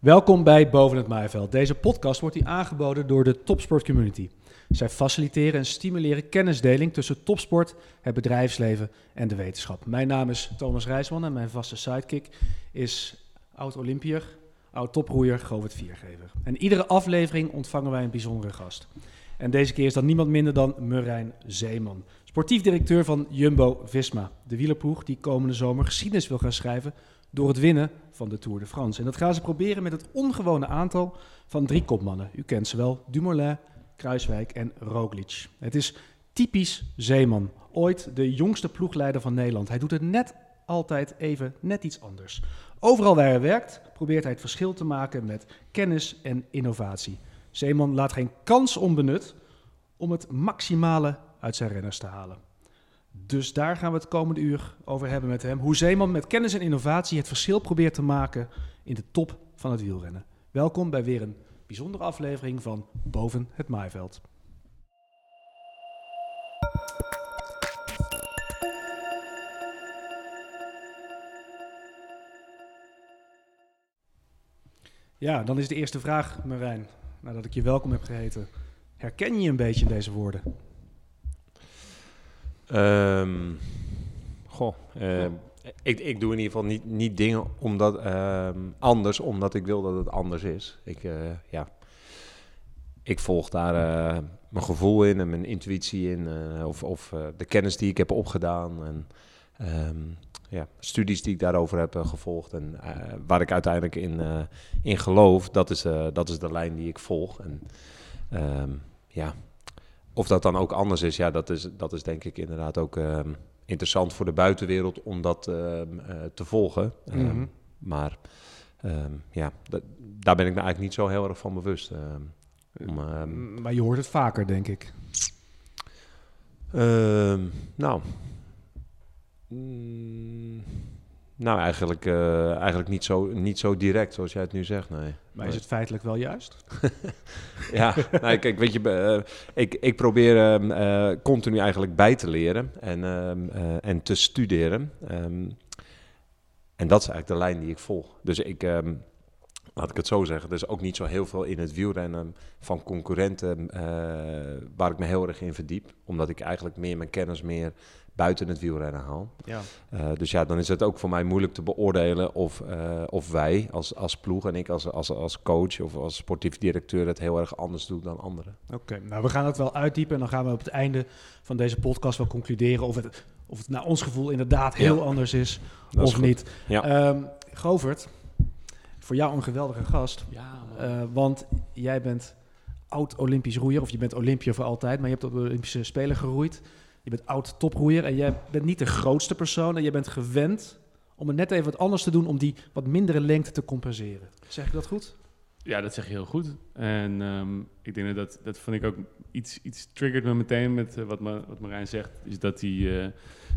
Welkom bij Boven het Maaiveld. Deze podcast wordt hier aangeboden door de Topsport Community. Zij faciliteren en stimuleren kennisdeling tussen topsport, het bedrijfsleven en de wetenschap. Mijn naam is Thomas Rijsman en mijn vaste sidekick is oud-Olympiër, oud-toproeier Govert Viergever. En iedere aflevering ontvangen wij een bijzondere gast. En deze keer is dat niemand minder dan Murijn Zeeman, sportief directeur van Jumbo-Visma. De wielerploeg die komende zomer geschiedenis wil gaan schrijven door het winnen van de Tour de France. En dat gaan ze proberen met het ongewone aantal van drie kopmannen. U kent ze wel, Dumoulin, Kruiswijk en Roglic. Het is typisch Zeeman, ooit de jongste ploegleider van Nederland. Hij doet het net altijd even net iets anders. Overal waar hij werkt probeert hij het verschil te maken met kennis en innovatie. Zeeman laat geen kans onbenut om het maximale uit zijn renners te halen. Dus daar gaan we het komende uur over hebben met hem. Hoe Zeeman met kennis en innovatie het verschil probeert te maken in de top van het wielrennen. Welkom bij weer een bijzondere aflevering van Boven het Maaiveld. Ja, dan is de eerste vraag, Marijn, nadat ik je welkom heb geheten. Herken je een beetje deze woorden? Um, goh, uh, ik, ik doe in ieder geval niet, niet dingen omdat, uh, anders omdat ik wil dat het anders is. Ik, uh, ja, ik volg daar eh, mijn gevoel in en mijn intuïtie in. of of de kennis die ik heb opgedaan. En um, ja, studies die ik daarover heb gevolgd. En waar ik uiteindelijk in, in geloof, dat is, dat is de lijn die ik volg. En ja, of dat dan ook anders is, ja, dat is, dat is denk ik inderdaad ook um, interessant voor de buitenwereld om dat um, uh, te volgen. Mm -hmm. Maar ja, daar ben ik me eigenlijk niet zo heel erg van bewust. Om, maar je hoort het vaker, denk ik. nou. Mm, nou, eigenlijk, uh, eigenlijk niet, zo, niet zo direct zoals jij het nu zegt, nee. Maar is het feitelijk wel juist? ja, nou, kijk, weet je, uh, ik, ik probeer uh, continu eigenlijk bij te leren en, en te studeren. Um, en dat is eigenlijk de lijn die ik volg. Dus ik, um, laat ik het zo zeggen, er is ook niet zo heel veel in het wielrennen van concurrenten waar ik me heel erg in verdiep. Omdat ik eigenlijk meer mijn kennis meer buiten het wielrennen haal. Ja. Uh, dus ja, dan is het ook voor mij moeilijk te beoordelen of, uh, of wij als, als ploeg en ik als, als, als coach of als sportief directeur het heel erg anders doen dan anderen. Oké, nou we gaan het wel uitdiepen en dan gaan we op het einde van deze podcast wel concluderen of het, of het naar ons gevoel inderdaad heel ja. anders is Dat of is niet. Ja. Um, Govert, voor jou een geweldige gast, ja, uh, want jij bent oud-Olympisch roeier of je bent Olympiër voor altijd, maar je hebt op de Olympische Spelen geroeid. Je bent oud toproeier en jij bent niet de grootste persoon en je bent gewend om het net even wat anders te doen om die wat mindere lengte te compenseren. Zeg ik dat goed? Ja, dat zeg je heel goed. En um, ik denk dat dat vond ik ook iets, iets triggert me meteen met uh, wat, wat Marijn zegt, is dat hij uh,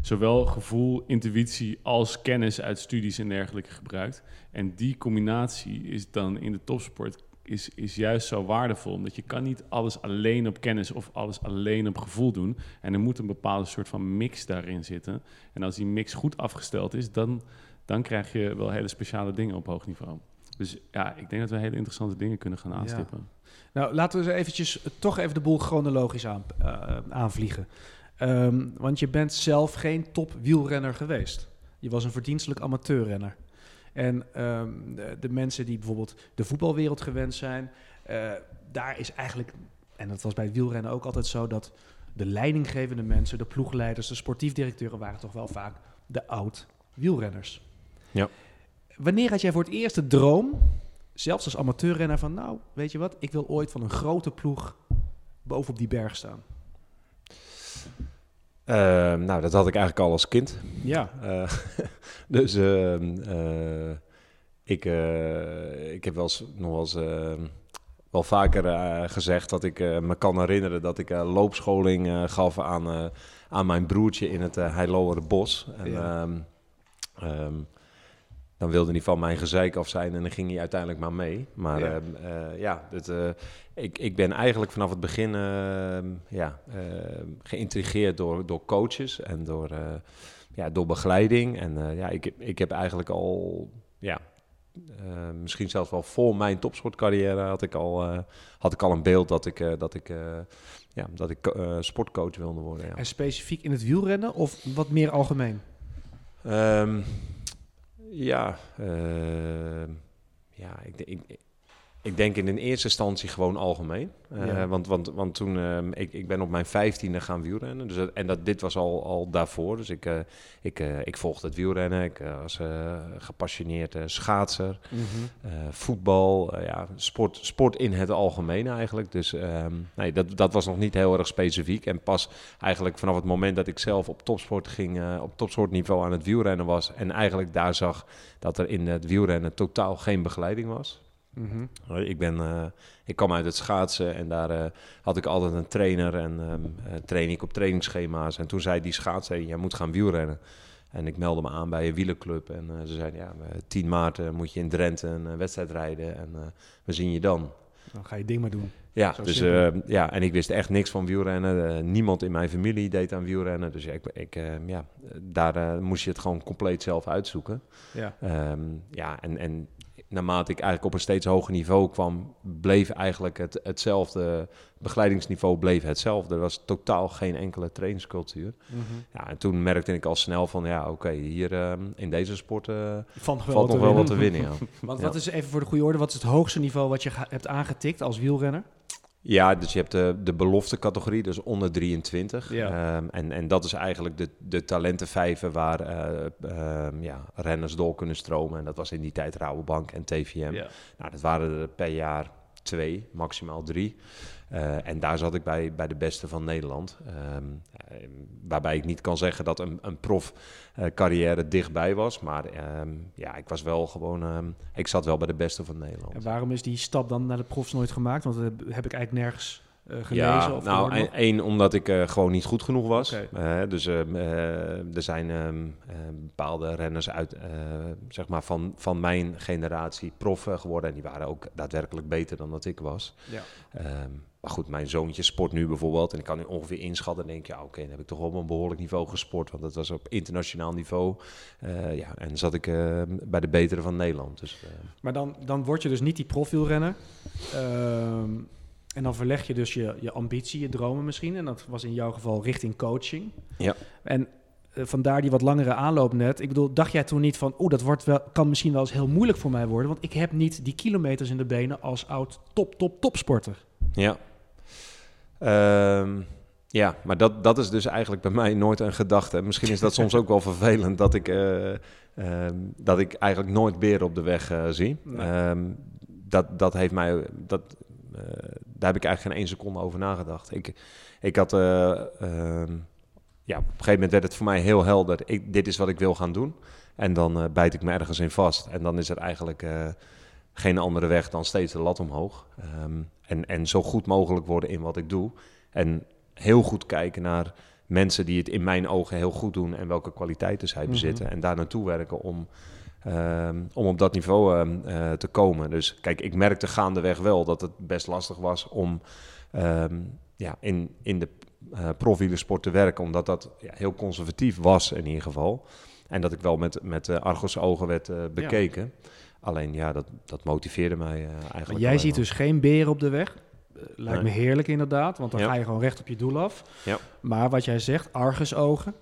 zowel gevoel, intuïtie als kennis uit studies en dergelijke gebruikt. En die combinatie is dan in de topsport is, is juist zo waardevol. Omdat je kan niet alles alleen op kennis of alles alleen op gevoel doen. En er moet een bepaalde soort van mix daarin zitten. En als die mix goed afgesteld is, dan, dan krijg je wel hele speciale dingen op hoog niveau. Dus ja, ik denk dat we hele interessante dingen kunnen gaan aanstippen. Ja. Nou, laten we eens eventjes toch even de boel chronologisch aan, uh, aanvliegen. Um, want je bent zelf geen top wielrenner geweest. Je was een verdienstelijk amateurrenner. En um, de, de, mensen die bijvoorbeeld de voetbalwereld gewend zijn, uh, daar is eigenlijk, en dat was bij het wielrennen ook altijd zo, dat de leidinggevende mensen, de ploegleiders, de sportief directeuren waren toch wel vaak de oud wielrenners. Ja. Wanneer had jij voor het eerst de droom, zelfs als amateurrenner, van nou, weet je wat, ik wil ooit van een grote ploeg bovenop die berg staan? Uh, nou, dat had ik eigenlijk al als kind. Ja. Uh, dus uh, ik, eh, ik heb wel eens, nog wel eens ehm, wel vaker gezegd dat ik me kan herinneren dat ik loopscholing gaf aan, aan mijn broertje in het uh, Bos. En, ja. um, dan wilde hij van mijn gezeik af zijn en dan ging hij uiteindelijk maar mee. Maar ja, uh, ja het, uh, ik, ik ben eigenlijk vanaf het begin ja, geïntrigeerd door, door coaches en door, ja, door begeleiding. En ja, ik, ik heb eigenlijk al ja, eh, misschien zelfs wel voor mijn topsportcarrière had ik al, eh, had ik al een beeld dat ik, eh, dat ik, eh, ja, dat ik eh, sportcoach wilde worden. Ja. En specifiek in het wielrennen of wat meer algemeen? Ehm, ja, ja ik, ik, ik denk in een eerste instantie gewoon algemeen. Eh, Ja. want, want, want toen, ehm, ik, ik ben op mijn vijftiende gaan wielrennen. Dus, dat- en dat, dit was al, al daarvoor. Dus ik, eh, ik, eh, ik volgde het wielrennen. Ik was gepassioneerd schaatser. Eh, voetbal, ja, sport, sport in het algemeen eigenlijk. Dus ehm, nee, dat, dat was nog niet heel erg specifiek. En pas eigenlijk vanaf het moment dat ik zelf op topsport ging, op topsportniveau aan het wielrennen was. En eigenlijk daar zag dat er in het wielrennen totaal geen begeleiding was. Mhm. Ik, ben, eh, ik kwam uit het schaatsen en daar eh, had ik altijd een trainer en ehm, eh, train ik op trainingsschema's. En toen zei die schaatser, jij moet gaan wielrennen. En ik meldde me aan bij een wielerclub en ze zeiden, ja, eh, 10 maart moet je in Drenthe een wedstrijd rijden en we zien je dan. Dan ga je ding maar doen. Ja, Zo dus, ja, en ik wist echt niks van wielrennen. Niemand in mijn familie deed aan wielrennen. Dus ik, ik, eh, ja, daar moest je het gewoon compleet zelf uitzoeken. Ja. Ehm, ja, en, en naarmate ik eigenlijk op een steeds hoger niveau kwam, bleef eigenlijk het, hetzelfde. Begeleidingsniveau bleef hetzelfde. Er was totaal geen enkele trainingscultuur. Mhm. Ja, en toen merkte ik al snel van, ja, oké, hier ehm, in deze sport eh, Valt nog wel, wat te winnen. Ja. Want Ja. wat is even voor de goede orde, wat is het hoogste niveau wat je hebt aangetikt als wielrenner? Ja, dus je hebt de, de belofte categorie, dus onder 23. Ja. Ehm, en, en dat is eigenlijk de, de talentenvijver waar eh, ehm, ja, renners door kunnen stromen. En dat was in die tijd Rabobank en TVM. Nou, dat waren er per jaar twee, maximaal drie. Eh, en daar zat ik bij, bij de beste van Nederland. Ehm, eh, waarbij ik niet kan zeggen dat een, een prof-carrière dichtbij was. Maar ehm, ja, ik was wel gewoon... ehm, ik zat wel bij de beste van Nederland. En waarom is die stap dan naar de profs nooit gemaakt? Want heb ik eigenlijk nergens eh, gelezen Ja, of nou, één, omdat ik eh, gewoon niet goed genoeg was. Eh, dus ehm, eh, er zijn ehm, eh, bepaalde renners uit, eh, zeg maar van, van mijn generatie prof eh, geworden. En die waren ook daadwerkelijk beter dan dat ik was. Ja. Ehm, maar goed, mijn zoontje sport nu bijvoorbeeld. En ik kan nu ongeveer inschatten. Dan denk ik, ja, oké, dan heb ik toch op een behoorlijk niveau gesport. Want dat was op internationaal niveau. Eh, ja, en zat ik eh, bij de betere van Nederland. Dus, eh, Maar dan, dan word je dus niet die profielrenner. En dan verleg je dus je, je ambitie, je dromen misschien. En dat was in jouw geval richting coaching. Ja. En eh, vandaar die wat langere aanloop net. Ik bedoel, dacht jij toen niet van... oeh, dat wordt wel, kan misschien wel eens heel moeilijk voor mij worden... want ik heb niet die kilometers in de benen als oud top, top, topsporter. Ja. Ehm, ja, maar dat, dat is dus eigenlijk bij mij nooit een gedachte. Misschien is dat soms ook wel vervelend dat ik, eh, ehm, dat ik eigenlijk nooit beren op de weg eh, zie. Nee. Ehm, dat, dat heeft mij, dat, daar heb ik eigenlijk geen één seconde over nagedacht. Ik, ik had, eh, ehm, ja, op een gegeven moment werd het voor mij heel helder. Ik, dit is wat ik wil gaan doen. En dan eh, bijt ik me ergens in vast. En dan is er eigenlijk eh, geen andere weg dan steeds de lat omhoog. Ehm, en, en zo goed mogelijk worden in wat ik doe. En heel goed kijken naar mensen die het in mijn ogen heel goed doen en welke kwaliteiten zij Mhm. bezitten. En daar naartoe werken om, ehm, om op dat niveau ehm, eh, te komen. Dus kijk, ik merkte gaandeweg wel dat het best lastig was om ehm, ja, in, in de uh, profwielersport te werken. Omdat dat ja, heel conservatief was in ieder geval. En dat ik wel met, met uh, Argos ogen werd uh, bekeken. Alleen ja, dat, dat motiveerde mij eigenlijk. Maar jij ziet dus geen beren op de weg. Lijkt Nee. me heerlijk inderdaad, want dan Ja. ga je gewoon recht op je doel af. Ja. Maar wat jij zegt, argusogen.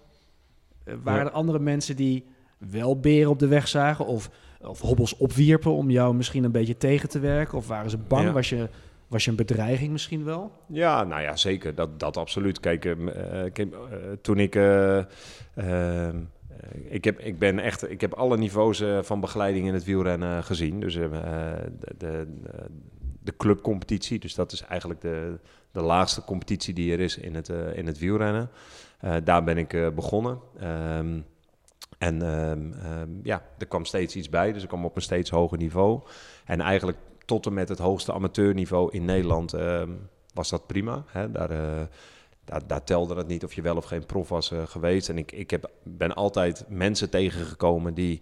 Uh, waren er andere mensen die wel beren op de weg zagen of, of hobbels opwierpen om jou misschien een beetje tegen te werken? Of waren ze bang? Ja. Was, je, was je een bedreiging misschien wel? Ja, nou ja, zeker. Dat, dat absoluut. Kijk, ik heb, eh, toen ik... eh, ehm, eh, ik, heb, ik ben echt... Ik heb alle niveaus van begeleiding in het wielrennen gezien. Dus eh, de, de, de clubcompetitie. Dus dat is eigenlijk de, de laagste competitie die er is in het, in het wielrennen. Daar ben ik begonnen. Ehm, en ehm, ehm, ja, er kwam steeds iets bij. Dus ik kwam op een steeds hoger niveau. En eigenlijk tot en met het hoogste amateurniveau in Nederland ehm, was dat prima. Hè? Daar, eh, daar, daar, telde het niet of je wel of geen prof was uh, geweest. En ik, ik heb, ben altijd mensen tegengekomen die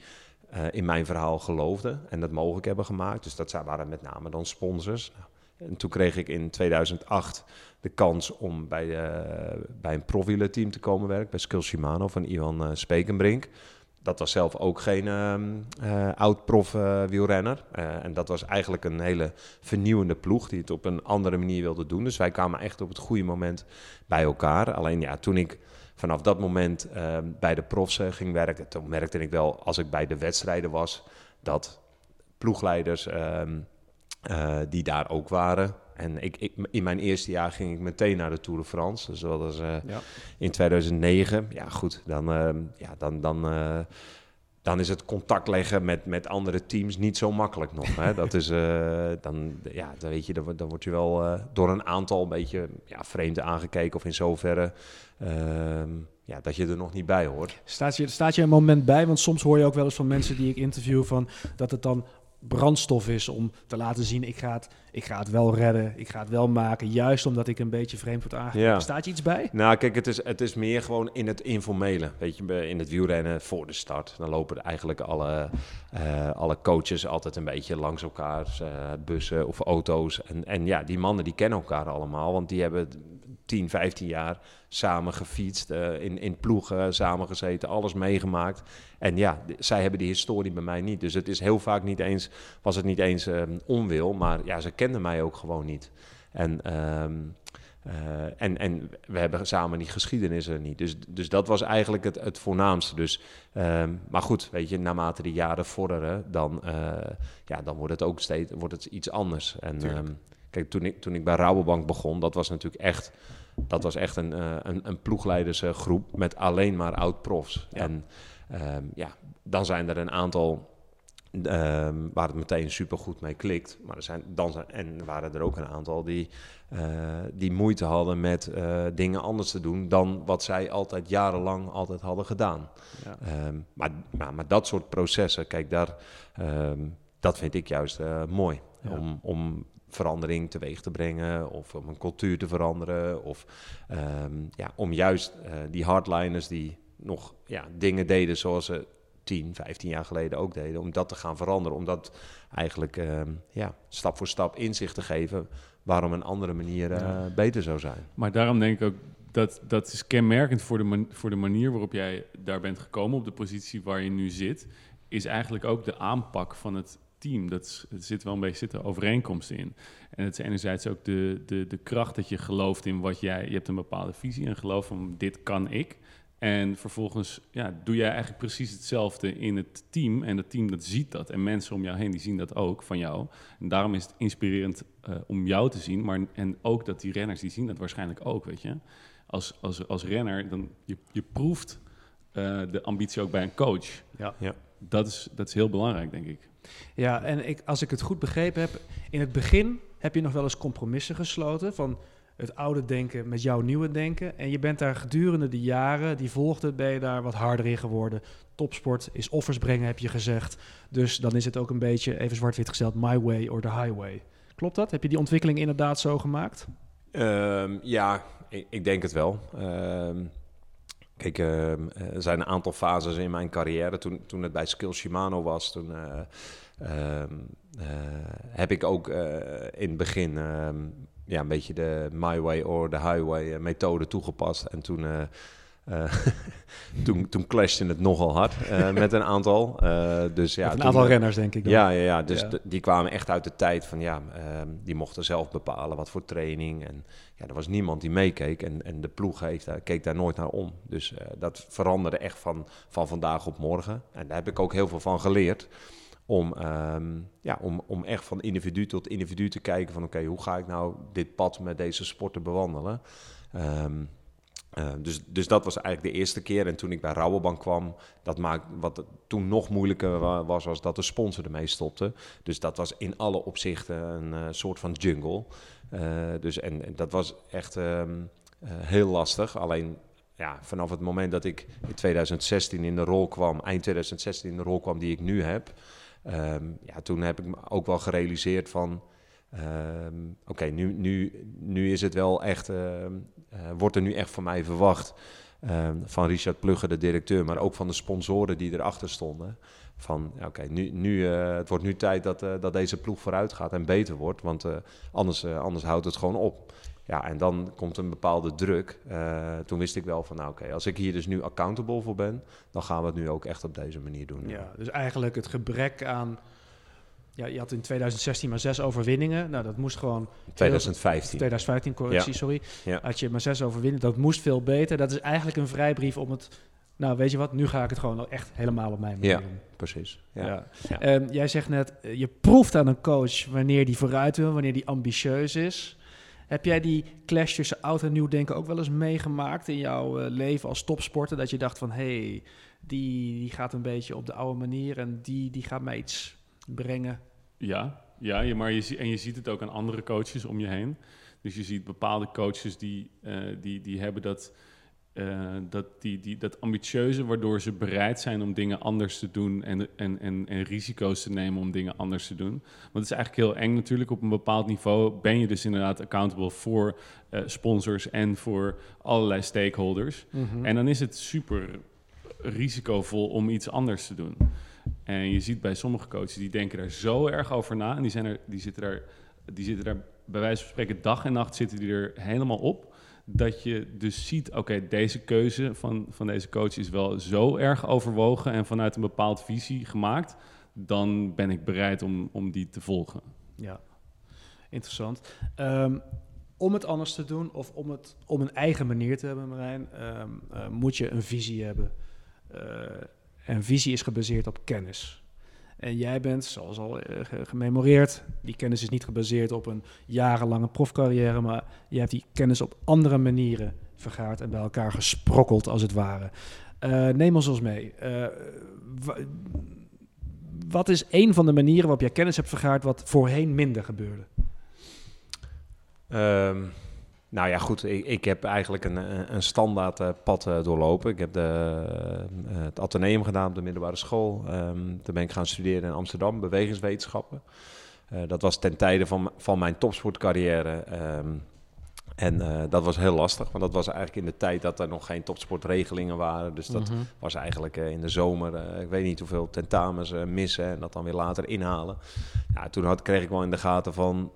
uh, in mijn verhaal geloofden en dat mogelijk hebben gemaakt. Dus dat waren met name dan sponsors. En toen kreeg ik in 2008 de kans om bij, uh, bij een profwielerteam te komen werken, bij Skill Shimano van Ivan uh, Spekenbrink dat was zelf ook geen ehm, eh, oud-prof eh, wielrenner. Eh, en dat was eigenlijk een hele vernieuwende ploeg die het op een andere manier wilde doen. Dus wij kwamen echt op het goede moment bij elkaar. Alleen ja, toen ik vanaf dat moment ehm, bij de profs ging werken, toen merkte ik wel als ik bij de wedstrijden was dat ploegleiders ehm, die daar ook waren, en ik, ik, in mijn eerste jaar ging ik meteen naar de Tour de France. Dus dat was uh, ja. in 2009. Ja, goed, dan, uh, ja, dan, dan, uh, dan is het contact leggen met, met andere teams niet zo makkelijk nog. Hè? Dat is, dan, ja, dan, weet je, dan, dan word je wel door een aantal een beetje ja, vreemd aangekeken. Of in zoverre ehm, ja, dat je er nog niet bij hoort. Staat je, staat je een moment bij? Want soms hoor je ook wel eens van mensen die ik interview van dat het dan brandstof is om te laten zien, ik ga, het, ik ga het wel redden, ik ga het wel maken, juist omdat ik een beetje vreemd word aangekeken. Ja. Staat je iets bij? Nou, kijk, het is, het is meer gewoon in het informele. Weet je, in het wielrennen voor de start, dan lopen eigenlijk alle, uh, alle coaches altijd een beetje langs elkaar, uh, bussen of auto's. En, en ja, die mannen die kennen elkaar allemaal, want die hebben 10, 15 jaar samen gefietst, uh, in, in ploegen samen gezeten, alles meegemaakt. En ja, zij hebben die historie bij mij niet. Dus het is heel vaak niet eens, was het niet eens um, onwil, maar ja, ze kenden mij ook gewoon niet. En, um, uh, en, en we hebben samen die geschiedenissen niet. Dus, dus dat was eigenlijk het, het voornaamste. Dus, um, maar goed, weet je, naarmate de jaren vorderen, dan, uh, ja, dan wordt het ook steeds wordt het iets anders. En kijk, toen ik, toen ik bij Rabobank begon, dat was natuurlijk echt dat was echt een, uh, een, een ploegleidersgroep met alleen maar oud-profs. Ja. En um, ja, dan zijn er een aantal um, waar het meteen supergoed mee klikt. Maar er zijn, dan zijn, en waren er ook een aantal die, uh, die moeite hadden met uh, dingen anders te doen dan wat zij altijd jarenlang altijd hadden gedaan. Ja. Um, maar, maar, maar, dat soort processen, kijk, daar, dat vind ik juist mooi. Ja. Om, om verandering teweeg te brengen of om een cultuur te veranderen. Of um, ja, om juist uh, die hardliners die nog ja, dingen deden zoals ze 10, 15 jaar geleden ook deden, om dat te gaan veranderen. Om dat eigenlijk um, ja, stap voor stap inzicht te geven waarom een andere manier uh, ja. beter zou zijn. Maar daarom denk ik ook dat dat is kenmerkend voor de, man, voor de manier waarop jij daar bent gekomen, op de positie waar je nu zit, is eigenlijk ook de aanpak van het team. Dat er zit wel een beetje zitten overeenkomsten in. En het is enerzijds ook de, de, de kracht dat je gelooft in wat jij... Je hebt een bepaalde visie en geloof van dit kan ik. En vervolgens ja, doe jij eigenlijk precies hetzelfde in het team. En het team dat ziet dat. En mensen om jou heen die zien dat ook van jou. En daarom is het inspirerend uh, om jou te zien. Maar, en ook dat die renners die zien dat waarschijnlijk ook, weet je. Als, als, als renner, dan je, je proeft uh, de ambitie ook bij een coach. Ja. ja. Dat, is, dat is heel belangrijk, denk ik. Ja, en ik, als ik het goed begrepen heb, in het begin heb je nog wel eens compromissen gesloten van het oude denken met jouw nieuwe denken. En je bent daar gedurende de jaren die volgden, ben je daar wat harder in geworden. Topsport is offers brengen, heb je gezegd. Dus dan is het ook een beetje, even zwart-wit gesteld, my way or the highway. Klopt dat? Heb je die ontwikkeling inderdaad zo gemaakt? Um, ja, ik, ik, denk het wel. Um, Kijk, uh, er zijn een aantal fases in mijn carrière. Toen, toen het bij Skill Shimano was, toen uh, uh, heb ik ook in het begin ehm, ja, een beetje de My Way or the Highway methode toegepast. En toen uh, toen, toen clashte het nogal hard uh, met een aantal. Uh, dus, ja, een aantal renners, denk ik. Dan. Ja, ja, ja dus ja. die kwamen echt uit de tijd van ja, ehm, die mochten zelf bepalen wat voor training. En ja, er was niemand die meekeek en, en de ploeg heeft, keek daar nooit naar om. Dus dat veranderde echt van, van vandaag op morgen. En daar heb ik ook heel veel van geleerd. Om, um, ja, om, om echt van individu tot individu te kijken van oké, okay, hoe ga ik nou dit pad met deze sporten bewandelen? Um, uh, dus, dus dat was eigenlijk de eerste keer. En toen ik bij Rabobank kwam, dat maakt, wat toen nog moeilijker was, was dat de sponsor ermee stopte. Dus dat was in alle opzichten een uh, soort van jungle. Uh, dus en, dat was echt um, heel lastig. Alleen ja, vanaf het moment dat ik in 2016 in de rol kwam, eind 2016 in de rol kwam die ik nu heb, um, ja, toen heb ik me ook wel gerealiseerd van. Um, Oké, nu, nu, nu is het wel echt, uh, uh, wordt er nu echt van mij verwacht. Uh, van Richard Plugge, de directeur, maar ook van de sponsoren die erachter stonden. Van oké, nu, nu, eh, het wordt nu tijd dat, dat deze ploeg vooruit gaat en beter wordt. Want anders, anders houdt het gewoon op. Ja, en dan komt een bepaalde druk. Eh, toen wist ik wel van, nou oké, als ik hier dus nu accountable voor ben, dan gaan we het nu ook echt op deze manier doen. Ja, dus eigenlijk het gebrek aan... Ja, je had in 2016 maar zes overwinningen. Nou, dat moest gewoon... 2015. 2015, correctie, Ja. sorry. Ja. Had je maar zes overwinningen, dat moest veel beter. Dat is eigenlijk een vrijbrief om het... Nou, weet je wat, nu ga ik het gewoon echt helemaal op mijn manier Ja. doen. Precies. Ja. Ja. Ja. Ehm, jij zegt net, eh, je proeft aan een coach wanneer die vooruit wil, wanneer die ambitieus is. Heb jij die clash tussen oud en nieuw denken ook wel eens meegemaakt in jouw eh, leven als topsporter? Dat je dacht van, hé, hey, die, die gaat een beetje op de oude manier en die, die gaat mij iets brengen. Ja, ja je, maar je, en je ziet het ook aan andere coaches om je heen. Dus je ziet bepaalde coaches die, eh, die, die hebben dat, eh, dat, die, die, dat ambitieuze, waardoor ze bereid zijn om dingen anders te doen en, en, en, en risico's te nemen om dingen anders te doen. Want het is eigenlijk heel eng natuurlijk. Op een bepaald niveau ben je dus inderdaad accountable voor eh, sponsors en voor allerlei stakeholders. En dan is het super risicovol om iets anders te doen. En je ziet bij sommige coaches die denken daar zo erg over na. En die, zijn er, die, zitten, daar, die zitten daar bij wijze van spreken dag en nacht zitten die er helemaal op. Dat je dus ziet, oké, deze keuze van, van deze coach is wel zo erg overwogen en vanuit een bepaald visie gemaakt. Dan ben ik bereid om, om die te volgen. Ja, interessant. Ehm, om het anders te doen of om het om een eigen manier te hebben, Marijn, ehm, eh, moet je een visie hebben. Eh, en visie is gebaseerd op kennis. En jij bent, zoals al eh, ge- gememoreerd, die kennis is niet gebaseerd op een jarenlange profcarrière, maar je hebt die kennis op andere manieren vergaard en bij elkaar gesprokkeld, als het ware. Eh, neem ons eens mee. Eh, wa- wat is een van de manieren waarop jij kennis hebt vergaard wat voorheen minder gebeurde? Ehm, nou ja, goed. Ik, ik heb eigenlijk een, een standaard eh, pad eh, doorlopen. Ik heb de, eh, het ateneum gedaan op de middelbare school. Ehm toen ben ik gaan studeren in Amsterdam, bewegingswetenschappen. Dat was ten tijde van, van mijn topsportcarrière. ehm, en dat was heel lastig, want dat was eigenlijk in de tijd dat er nog geen topsportregelingen waren. Dus dat Mhm. was eigenlijk in de zomer, ik weet niet hoeveel tentamens missen en dat dan weer later inhalen. Ja, toen had, kreeg ik wel in de gaten van,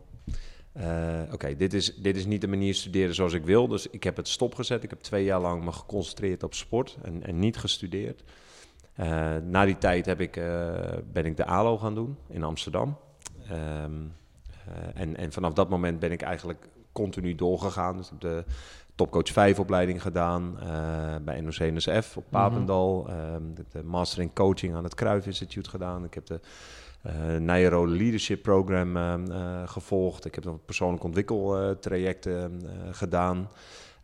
eh, oké, dit, is, dit is niet de manier studeren zoals ik wil. Dus ik heb het stopgezet. Ik heb twee jaar lang me geconcentreerd op sport en, en niet gestudeerd. Eh, na die tijd heb ik, eh, ben ik de ALO gaan doen in Amsterdam. Ehm, eh, en, en vanaf dat moment ben ik eigenlijk continu doorgegaan. Dus ik heb de Topcoach 5 opleiding gedaan bij NOC-NSF op Papendal. Ehm, ik heb de Master in Coaching aan het Kruif Instituut gedaan. Ik heb de eh Nairo Leadership Program ehm, eh, gevolgd. Ik heb nog persoonlijk ontwikkeltrajecten eh, gedaan.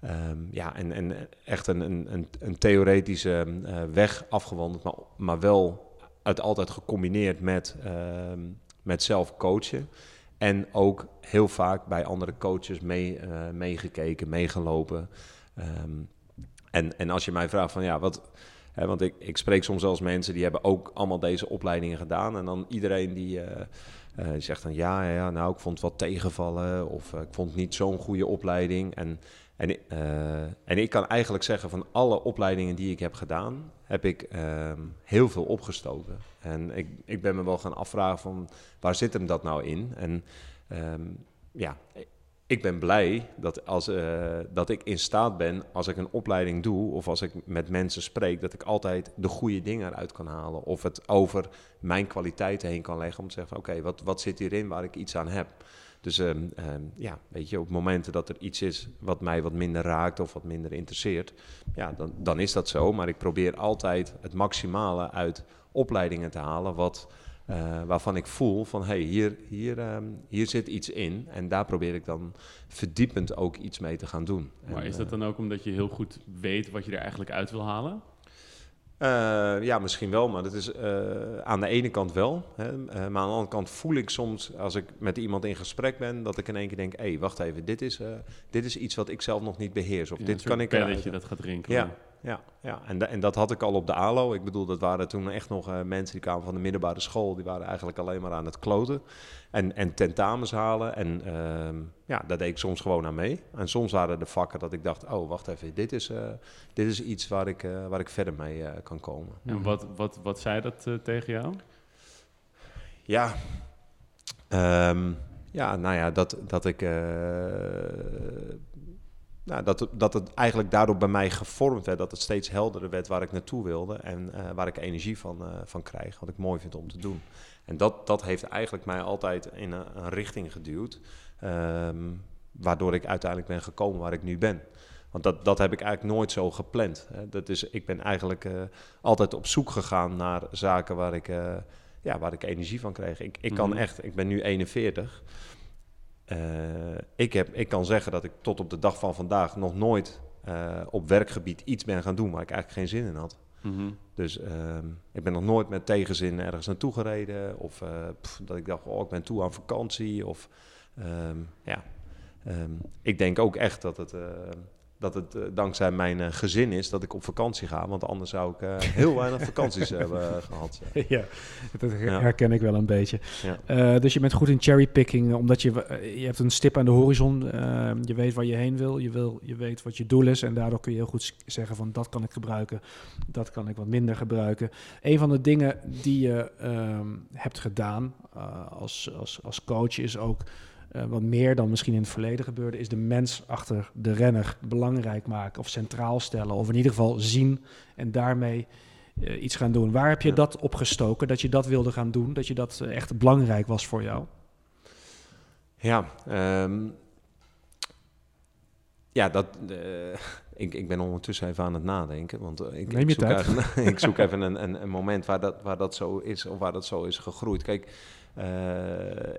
Ehm, ja, en, en echt een, een, een, theoretische weg afgewandeld, maar, maar wel het altijd gecombineerd met, ehm, met zelf coachen. En ook heel vaak bij andere coaches mee, meegekeken, meegelopen. Ehm, en, en als je mij vraagt van ja, wat. Want ik, ik spreek soms zelfs mensen die hebben ook allemaal deze opleidingen gedaan. En dan iedereen die eh, eh, zegt dan ja, ja, nou ik vond het wat tegenvallen. Of eh, ik vond niet zo'n goede opleiding. En, en, en ik kan eigenlijk zeggen van alle opleidingen die ik heb gedaan, heb ik ehm, heel veel opgestoken. En ik, ik ben me wel gaan afvragen van waar zit hem dat nou in? En ehm, ja, ik ben blij dat, als, eh, dat ik in staat ben, als ik een opleiding doe of als ik met mensen spreek, dat ik altijd de goede dingen eruit kan halen. Of het over mijn kwaliteiten heen kan leggen om te zeggen: oké, wat, wat zit hierin waar ik iets aan heb? Dus ehm, ehm, ja, weet je, op momenten dat er iets is wat mij wat minder raakt of wat minder interesseert, ja, dan, dan is dat zo. Maar ik probeer altijd het maximale uit opleidingen te halen wat, eh, waarvan ik voel van hé, hey, hier, hier, ehm, hier zit iets in. En daar probeer ik dan verdiepend ook iets mee te gaan doen. Maar En, is dat eh, dan ook omdat je heel goed weet wat je er eigenlijk uit wil halen? Eh, ja, misschien wel, maar dat is aan de ene kant wel. Hè, maar aan de andere kant voel ik soms, als ik met iemand in gesprek ben, dat ik in één keer denk: hé, hey, wacht even, dit is, dit is iets wat ik zelf nog niet beheers. Of Ja, een dit kan ik belletje eruit- dat gaat rinkelen. Ja, ja, ja. En, da- en dat had ik al op de ALO. Ik bedoel, dat waren toen echt nog eh, mensen die kwamen van de middelbare school. Die waren eigenlijk alleen maar aan het kloten en, en tentamens halen. En ehm, ja, daar deed ik soms gewoon aan mee. En soms waren er vakken dat ik dacht, oh, wacht even, dit is, eh, dit is iets waar ik, eh, waar ik verder mee eh, kan komen. En wat, wat, wat zei dat tegen jou? Ja, ehm, Ja, nou ja, dat, dat ik. Nou, dat, het- dat het eigenlijk daardoor bij mij gevormd werd. Dat het steeds helderder werd waar ik naartoe wilde. En eh, waar ik energie van, eh, van krijg. Wat ik mooi vind om te doen. En dat, dat heeft eigenlijk mij altijd in een, een richting geduwd. ehm, waardoor ik uiteindelijk ben gekomen waar ik nu ben. Want dat, dat heb ik eigenlijk nooit zo gepland. Hè. Dat is, ik ben eigenlijk eh, altijd op zoek gegaan naar zaken waar ik, ja, waar ik energie van kreeg. Ik, ik kan Mhm. echt, ik ben nu 41. Eh, ik, heb, ik kan zeggen dat ik tot op de dag van vandaag nog nooit eh, op werkgebied iets ben gaan doen waar ik eigenlijk geen zin in had. Mhm. Dus ehm, ik ben nog nooit met tegenzin ergens naartoe gereden. Of eh, pff, dat ik dacht, oh, ik ben toe aan vakantie. Of ehm, ja, Ehm, ik denk ook echt dat het, dat het eh, dankzij mijn eh, gezin is dat ik op vakantie ga. Want anders zou ik eh, heel weinig vakanties hebben gehad. ja. dat Ja. herken ik wel een beetje. Ja. Dus je bent goed in cherrypicking, omdat je, je hebt een stip aan de horizon. je weet waar je heen wil, je, wil, je weet wat je doel is. En daardoor kun je heel goed zeggen van dat kan ik gebruiken, dat kan ik wat minder gebruiken. Een van de dingen die je ehm, hebt gedaan als, als, als coach is ook... eh, wat meer dan misschien in het verleden gebeurde, is de mens achter de renner belangrijk maken of centraal stellen. Of in ieder geval zien en daarmee eh, iets gaan doen. Waar heb je Ja. dat opgestoken, dat je dat wilde gaan doen, dat je dat eh, echt belangrijk was voor jou? Ja, ehm, ja dat, ik, ik ben ondertussen even aan het nadenken. Want ik, zoek, even, ik zoek even een, een, een moment waar dat, waar dat zo is of waar dat zo is gegroeid. Kijk,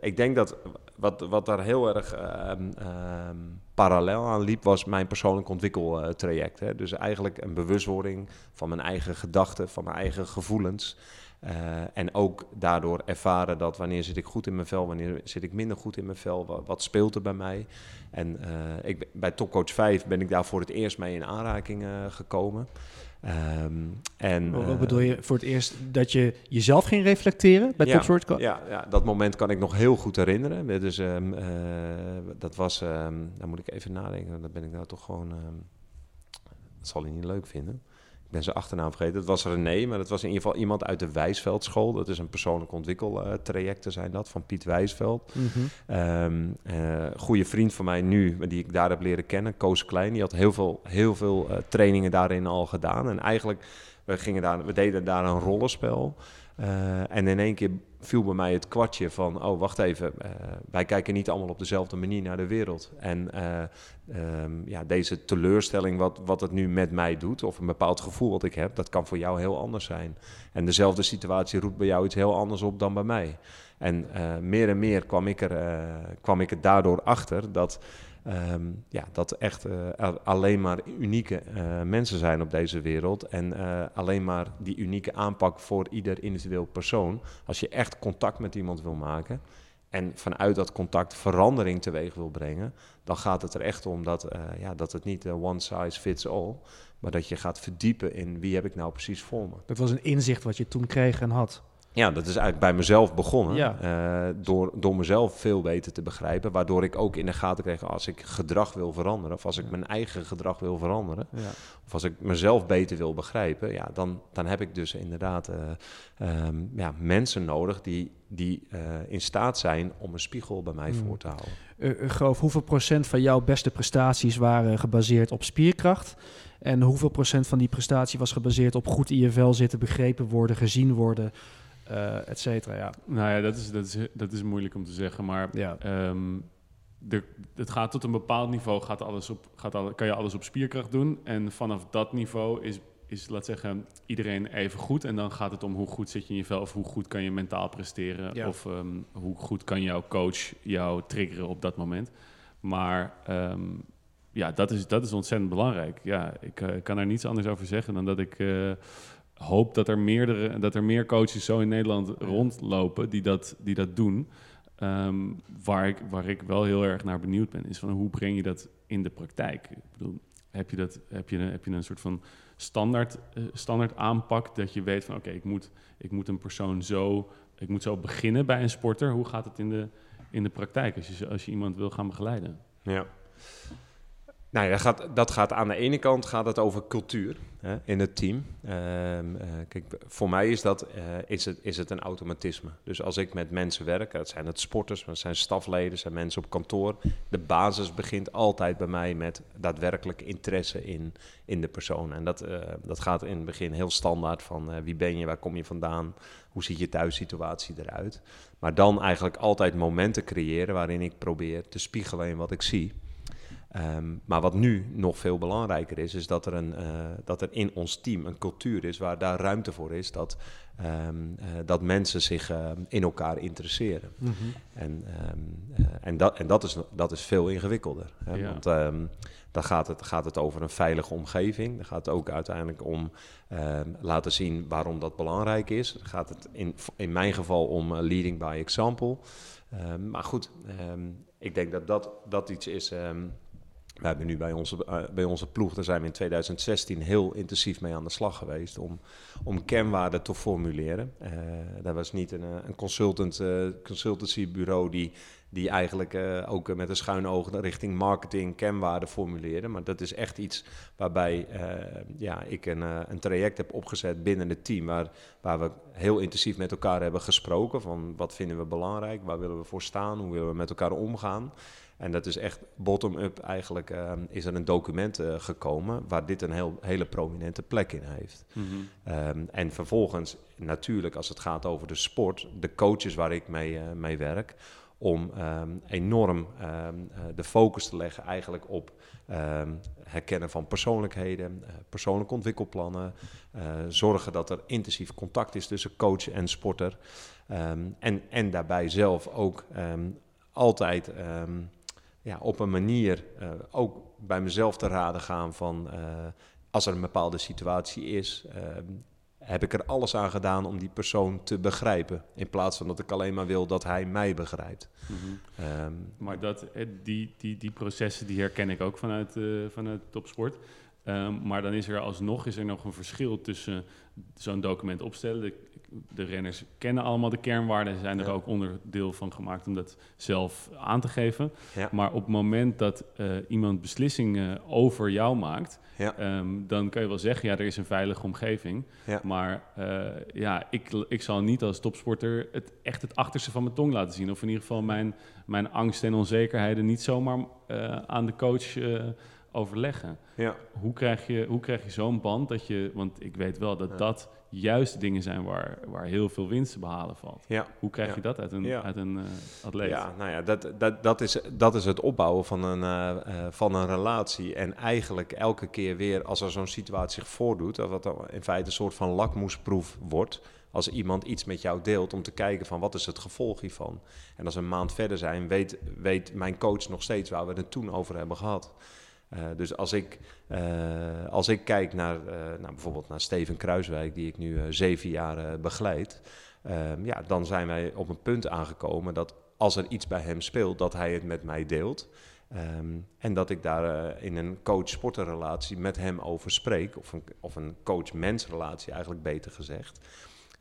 ik denk dat wat, wat daar heel erg ehm, ehm, parallel aan liep, was mijn persoonlijk ontwikkeltraject. Hè. Dus eigenlijk een bewustwording van mijn eigen gedachten, van mijn eigen gevoelens. Eh, en ook daardoor ervaren dat wanneer zit ik goed in mijn vel, wanneer zit ik minder goed in mijn vel, wat, speelt er bij mij. En eh, ik, bij Topcoach 5 ben ik daar voor het eerst mee in aanraking eh, gekomen. Ehm, en, Wat eh, bedoel je voor het eerst dat je jezelf ging reflecteren bij ja, Ja, ja, dat moment kan ik nog heel goed herinneren. Dus dat was, ehm daar moet ik even nadenken, dan ben ik nou toch gewoon, dat zal hij niet leuk vinden. Ik ben zijn achternaam vergeten. Dat was René, maar dat was in ieder geval iemand uit de Wijsveldschool. Dat is een persoonlijk ontwikkeltrajecten zijn dat, van Piet Wijsveld. Eh, goede vriend van mij nu, die ik daar heb leren kennen, Koos Klein, die had heel veel, heel veel eh, trainingen daarin al gedaan. En eigenlijk, we, gingen daar, we deden daar een rollenspel. Eh, en in één keer viel bij mij het kwartje van, oh wacht even, eh, wij kijken niet allemaal op dezelfde manier naar de wereld. En eh, ehm, ja, deze teleurstelling, wat, wat het nu met mij doet, of een bepaald gevoel wat ik heb, dat kan voor jou heel anders zijn. En dezelfde situatie roept bij jou iets heel anders op dan bij mij. En meer en meer kwam ik, er, kwam ik er daardoor achter dat, ehm, ja, dat echt eh, alleen maar unieke eh, mensen zijn op deze wereld. En eh, alleen maar die unieke aanpak voor ieder individueel persoon. Als je echt contact met iemand wil maken en vanuit dat contact verandering teweeg wil brengen, dan gaat het er echt om dat, ja, dat het niet one size fits all, maar dat je gaat verdiepen in wie heb ik nou precies voor me. Dat was een inzicht wat je toen kreeg en had. Ja, dat is eigenlijk bij mezelf begonnen. Ja. Eh, door, door mezelf veel beter te begrijpen. Waardoor ik ook in de gaten kreeg als ik gedrag wil veranderen. Of als ik mijn eigen gedrag wil veranderen. Ja. Of als ik mezelf beter wil begrijpen. Ja, dan, dan heb ik dus inderdaad eh, ehm, ja, mensen nodig die, die eh, in staat zijn om een spiegel bij mij Hmm. voor te houden. Groof, hoeveel procent van jouw beste prestaties waren gebaseerd op spierkracht? En hoeveel procent van die prestatie was gebaseerd op goed in je vel zitten, begrepen worden, gezien worden, eh et cetera? Ja. Nou ja, dat is, dat, is, dat is moeilijk om te zeggen, maar Ja. Ehm, de, het gaat tot een bepaald niveau, gaat alles op, gaat alle, kan je alles op spierkracht doen. En vanaf dat niveau is, is, laat zeggen, iedereen even goed. En dan gaat het om hoe goed zit je in je vel, of hoe goed kan je mentaal presteren. Ja. Of ehm, hoe goed kan jouw coach jou triggeren op dat moment. Maar ehm, ja, dat is, dat is ontzettend belangrijk. Ja, ik eh, kan er niets anders over zeggen dan dat ik eh, hoop dat er, meerdere, dat er meer coaches zo in Nederland rondlopen die dat, die dat doen. Ehm, waar, ik, waar ik wel heel erg naar benieuwd ben, is van hoe breng je dat in de praktijk? Ik bedoel, heb je, dat, heb je, heb je een soort van standaard, eh, standaard aanpak dat je weet van oké, ik, moet, ik moet een persoon zo, ik moet zo beginnen bij een sporter. Hoe gaat het in de, in de praktijk als je, als je iemand wil gaan begeleiden? Ja. Nou ja, dat gaat, dat gaat aan de ene kant gaat het over cultuur hè, in het team. Ehm, eh, kijk, voor mij is, dat, eh, is, het, is het een automatisme. Dus als ik met mensen werk, het zijn het sporters, het zijn stafleden, het zijn mensen op kantoor. De basis begint altijd bij mij met daadwerkelijk interesse in, in de persoon. En dat, eh, dat gaat in het begin heel standaard van wie ben je, waar kom je vandaan, hoe ziet je thuissituatie eruit. Maar dan eigenlijk altijd momenten creëren waarin ik probeer te spiegelen in wat ik zie. Ehm, maar wat nu nog veel belangrijker is, is dat er, een, uh, dat er in ons team een cultuur is waar daar ruimte voor is dat, um, uh, dat mensen zich uh, in elkaar interesseren. Mm -hmm. En, um, en, dat, en dat, is, dat is veel ingewikkelder. Hè? Ja. Want dan gaat het, gaat het over een veilige omgeving. Dan gaat het ook uiteindelijk om laten zien waarom dat belangrijk is. Dan gaat het in, in mijn geval om leading by example. maar goed, ik denk dat dat, dat iets is. We hebben nu bij onze, uh, bij onze ploeg, daar zijn we in 2016 heel intensief mee aan de slag geweest om, om kernwaarden te formuleren. Uh, dat was niet een, een consultant, consultancybureau die, die eigenlijk ook met een schuin oog richting marketing kernwaarden formuleerde. Maar dat is echt iets waarbij ja, ik een, een traject heb opgezet binnen het team, waar, waar we heel intensief met elkaar hebben gesproken van wat vinden we belangrijk, waar willen we voor staan, hoe willen we met elkaar omgaan. En dat is echt bottom-up eigenlijk uh, is er een document uh, gekomen waar dit een heel, hele prominente plek in heeft. Mm -hmm. um, en vervolgens natuurlijk als het gaat over de sport, de coaches waar ik mee, uh, mee werk, om um, enorm um, de focus te leggen eigenlijk op herkennen van persoonlijkheden, persoonlijke ontwikkelplannen, zorgen dat er intensief contact is tussen coach en sporter en, en daarbij zelf ook altijd ja, op een manier uh, ook bij mezelf te raden gaan van uh, als er een bepaalde situatie is, uh, heb ik er alles aan gedaan om die persoon te begrijpen. In plaats van dat ik alleen maar wil dat hij mij begrijpt. Mm -hmm. um, maar dat, die, die, die processen die herken ik ook vanuit, vanuit topsport. Um, maar dan is er alsnog is er nog een verschil tussen zo'n document opstellen. De, renners kennen allemaal de kernwaarden en zijn er ja. ook onderdeel van gemaakt om dat zelf aan te geven. Ja. Maar op het moment dat uh, iemand beslissingen over jou maakt, ja. um, dan kan je wel zeggen, ja, er is een veilige omgeving. Maar uh, ja, ik, ik zal niet als topsporter het, echt het achterste van mijn tong laten zien. Of in ieder geval mijn, mijn angst en onzekerheden niet zomaar uh, aan de coach overleggen. Ja. Hoe krijg je, hoe krijg je zo'n band dat je, want ik weet wel dat dat juist dingen zijn waar, waar heel veel winst te behalen valt. Ja. Hoe krijg je dat uit een, uit een uh, atleet? Ja, nou ja, dat, dat, dat, is, dat is het opbouwen van een, uh, uh, van een relatie. En eigenlijk elke keer weer als er zo'n situatie zich voordoet, wat in feite een soort van lakmoesproef wordt als iemand iets met jou deelt om te kijken van wat is het gevolg hiervan. En als we een maand verder zijn, weet, weet mijn coach nog steeds waar we het toen over hebben gehad. Uh, dus als ik, uh, als ik kijk naar, uh, nou, bijvoorbeeld naar Steven Kruiswijk, die ik nu zeven jaar begeleid, ja, dan zijn wij op een punt aangekomen dat als er iets bij hem speelt, dat hij het met mij deelt. Um, en dat ik daar in een coach-sporterrelatie met hem over spreek, of een, of een coach-mens-relatie eigenlijk beter gezegd.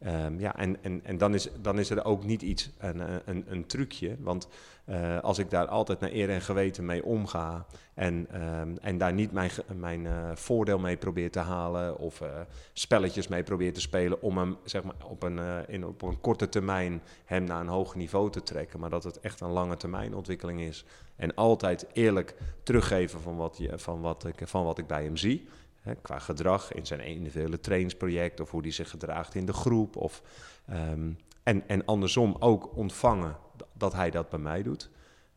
Um, ja, en, en, en dan, is, dan is er ook niet iets, een, een, een trucje. Want uh, als ik daar altijd naar eer en geweten mee omga en, um, en daar niet mijn, mijn uh, voordeel mee probeer te halen of uh, spelletjes mee probeer te spelen om hem zeg maar, op, een, in, op een korte termijn hem naar een hoger niveau te trekken, maar dat het echt een lange termijn ontwikkeling is. En altijd eerlijk teruggeven van wat, je, van wat, ik, van wat ik bij hem zie. Hè, qua gedrag in zijn individuele trainingsproject of hoe hij zich gedraagt in de groep. Of, um, en, en andersom ook ontvangen dat hij dat bij mij doet.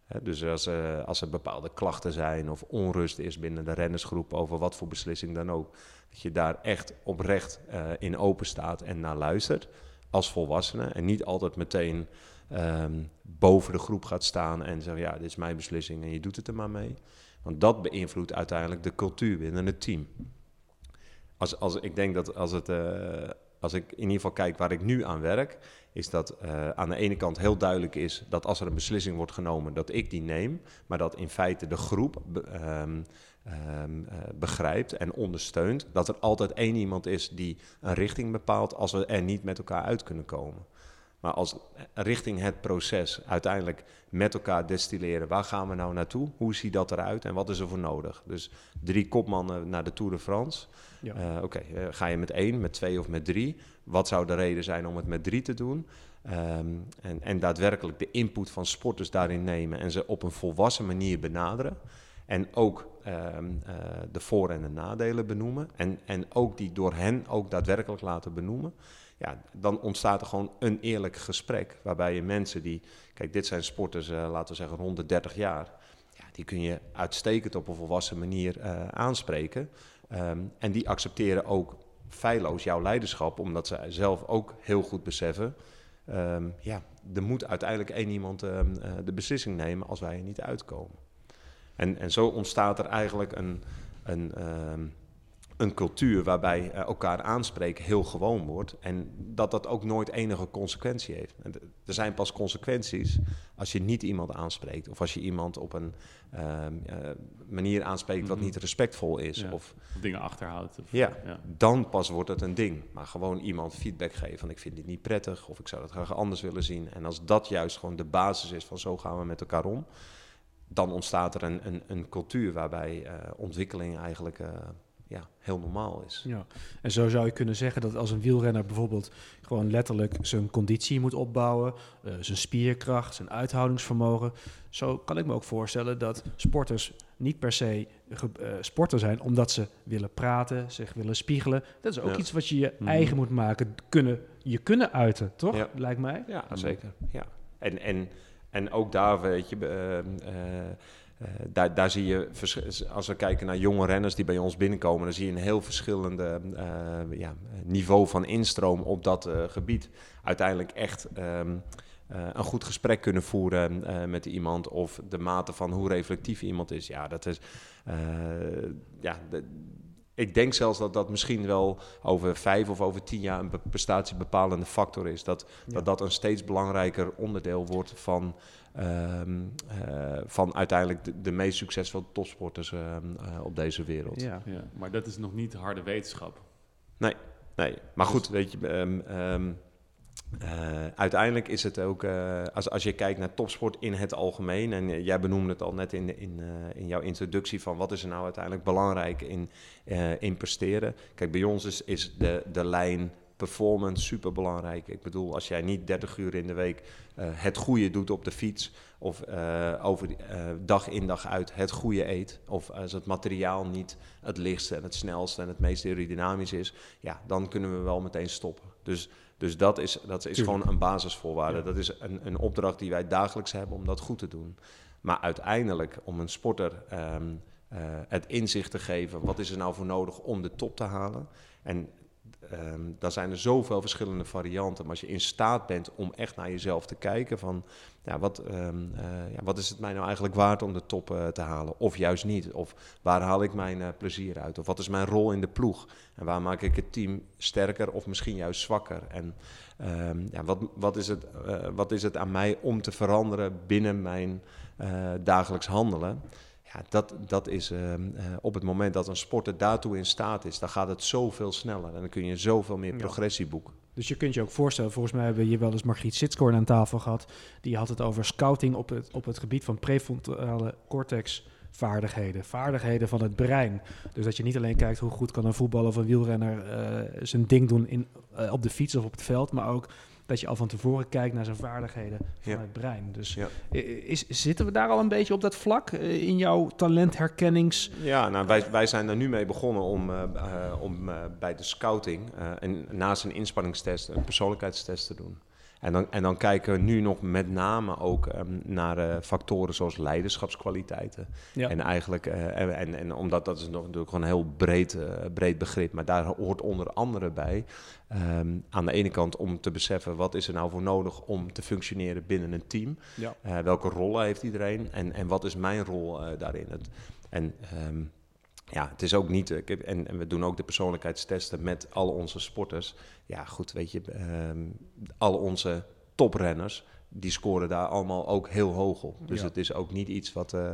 Hè, dus als, uh, als er bepaalde klachten zijn of onrust is binnen de rennersgroep over wat voor beslissing dan ook, dat je daar echt oprecht uh, in open staat en naar luistert als volwassene en niet altijd meteen um, boven de groep gaat staan en zegt ja, dit is mijn beslissing en je doet het er maar mee. Want dat beïnvloedt uiteindelijk de cultuur binnen het team. Als, als, ik denk dat als, het, uh, als ik in ieder geval kijk waar ik nu aan werk, is dat uh, aan de ene kant heel duidelijk is dat als er een beslissing wordt genomen, dat ik die neem, maar dat in feite de groep um, um, uh, begrijpt en ondersteunt dat er altijd één iemand is die een richting bepaalt als we er niet met elkaar uit kunnen komen. Maar als richting het proces uiteindelijk met elkaar destilleren, waar gaan we nou naartoe? Hoe ziet dat eruit en wat is er voor nodig? Dus drie kopmannen naar de Tour de France. Ja. Eh, Oké, eh, ga je met één, met twee of met drie? Wat zou de reden zijn om het met drie te doen? Ehm, en, en daadwerkelijk de input van sporters daarin nemen en ze op een volwassen manier benaderen. En ook ehm, eh, de voor- en de nadelen benoemen. En, en ook die door hen ook daadwerkelijk laten benoemen. Ja, dan ontstaat er gewoon een eerlijk gesprek. Waarbij je mensen die. Kijk, dit zijn sporters, eh, laten we zeggen, rond de 30 jaar. Ja, die kun je uitstekend op een volwassen manier eh, aanspreken. Ehm, en die accepteren ook feilloos jouw leiderschap, omdat ze zelf ook heel goed beseffen. ehm, ja, er moet uiteindelijk één iemand ehm, eh, de beslissing nemen als wij er niet uitkomen. En, en zo ontstaat er eigenlijk een, een, een cultuur waarbij eh, elkaar aanspreken heel gewoon wordt. En dat dat ook nooit enige consequentie heeft. Er zijn pas consequenties als je niet iemand aanspreekt. Of als je iemand op een ehm, eh, manier aanspreekt wat Mhm. niet respectvol is. Ja. Of Of dingen achterhoudt. Of, ja, ja. dan pas wordt het een ding. Maar gewoon iemand feedback geven van ik vind dit niet prettig of ik zou dat graag anders willen zien. En als dat juist gewoon de basis is van zo gaan we met elkaar om, dan ontstaat er een, een, een cultuur waarbij eh, ontwikkeling eigenlijk ja, heel normaal is. Ja, en zo zou je kunnen zeggen dat als een wielrenner bijvoorbeeld gewoon letterlijk zijn conditie moet opbouwen, eh, zijn spierkracht, zijn uithoudingsvermogen. Zo kan ik me ook voorstellen dat sporters niet per se ge- eh, sporter zijn omdat ze willen praten, zich willen spiegelen. Dat is ook Ja. iets wat je je Mhm. eigen moet maken, kunnen, je kunnen uiten, toch? Ja. Lijkt mij. Ja, zeker. Ja. En, en, en ook daar, weet je, eh, eh, daar, daar zie je, als we kijken naar jonge renners die bij ons binnenkomen, dan zie je een heel verschillende eh, ja, niveau van instroom op dat eh, gebied. Uiteindelijk echt ehm, eh, een goed gesprek kunnen voeren met iemand of de mate van hoe reflectief iemand is. Ja, dat is, ja, de- ik denk zelfs dat dat misschien wel over vijf of over tien jaar een be- prestatiebepalende factor is. Dat Ja. dat dat een steeds belangrijker onderdeel wordt van, ehm, eh, van uiteindelijk de, de meest succesvolle topsporters ehm, eh, op deze wereld. Ja. Ja, maar dat is nog niet harde wetenschap. Nee, maar goed, weet je, ehm, eh, uiteindelijk is het ook, eh, als, als je kijkt naar topsport in het algemeen, en eh, jij benoemde het al net in, in, in jouw introductie van wat is er nou uiteindelijk belangrijk in, in presteren. Kijk, bij ons is, is de, de lijn performance super belangrijk. Ik bedoel, als jij niet 30 uur in de week het goede doet op de fiets, of over dag in dag uit het goede eet, of als het materiaal niet het lichtste en het snelste en het meest aerodynamisch is, ja, dan kunnen we wel meteen stoppen. Dus, dus dat is, dat is gewoon een basisvoorwaarde. Ja. Dat is een, een opdracht die wij dagelijks hebben om dat goed te doen. Maar uiteindelijk, om een sporter ehm, eh, het inzicht te geven, wat is er nou voor nodig om de top te halen? En ehm dan zijn er zoveel verschillende varianten. Maar als je in staat bent om echt naar jezelf te kijken van... Ja, wat, ehm, eh, ja, wat is het mij nou eigenlijk waard om de top eh, te halen? Of juist niet? Of waar haal ik mijn eh, plezier uit? Of wat is mijn rol in de ploeg? En waar maak ik het team sterker of misschien juist zwakker? En ehm, ja, wat, wat, is het, wat is het aan mij om te veranderen binnen mijn dagelijks handelen? Ja, dat, dat is ehm, eh, op het moment dat een sporter daartoe in staat is, dan gaat het zoveel sneller en dan kun je zoveel meer progressie boeken. Dus je kunt je ook voorstellen, volgens mij hebben we hier wel eens Margriet Sitskoorn aan tafel gehad. Die had het over scouting op het, op het gebied van prefrontale cortex vaardigheden. Vaardigheden van het brein. Dus dat je niet alleen kijkt hoe goed kan een voetballer of een wielrenner eh, zijn ding doen in, eh, op de fiets of op het veld. Maar ook dat je al van tevoren kijkt naar zijn vaardigheden van Ja. het brein. Dus Ja. is, zitten we daar al een beetje op dat vlak eh, in jouw talentherkennings... Ja, nou, wij, wij zijn er nu mee begonnen om, om eh, bij de scouting en naast een inspanningstest een persoonlijkheidstest te doen. En dan, en dan kijken we nu nog met name ook ehm, naar eh, factoren zoals leiderschapskwaliteiten. Ja. En eigenlijk, eh, en, en, en omdat dat is nog natuurlijk gewoon een heel breed, eh, breed begrip, maar daar hoort onder andere bij, ehm, aan de ene kant om te beseffen wat is er nou voor nodig om te functioneren binnen een team. Ja. Welke rollen heeft iedereen en, en wat is mijn rol daarin? Het, en ehm, ja, het is ook niet. ik heb- en, en we doen ook de persoonlijkheidstesten met al onze sporters. Ja, goed, weet je, ehm al onze toprenners. Die scoren daar allemaal ook heel hoog op. Dus Ja. het is ook niet iets wat, eh,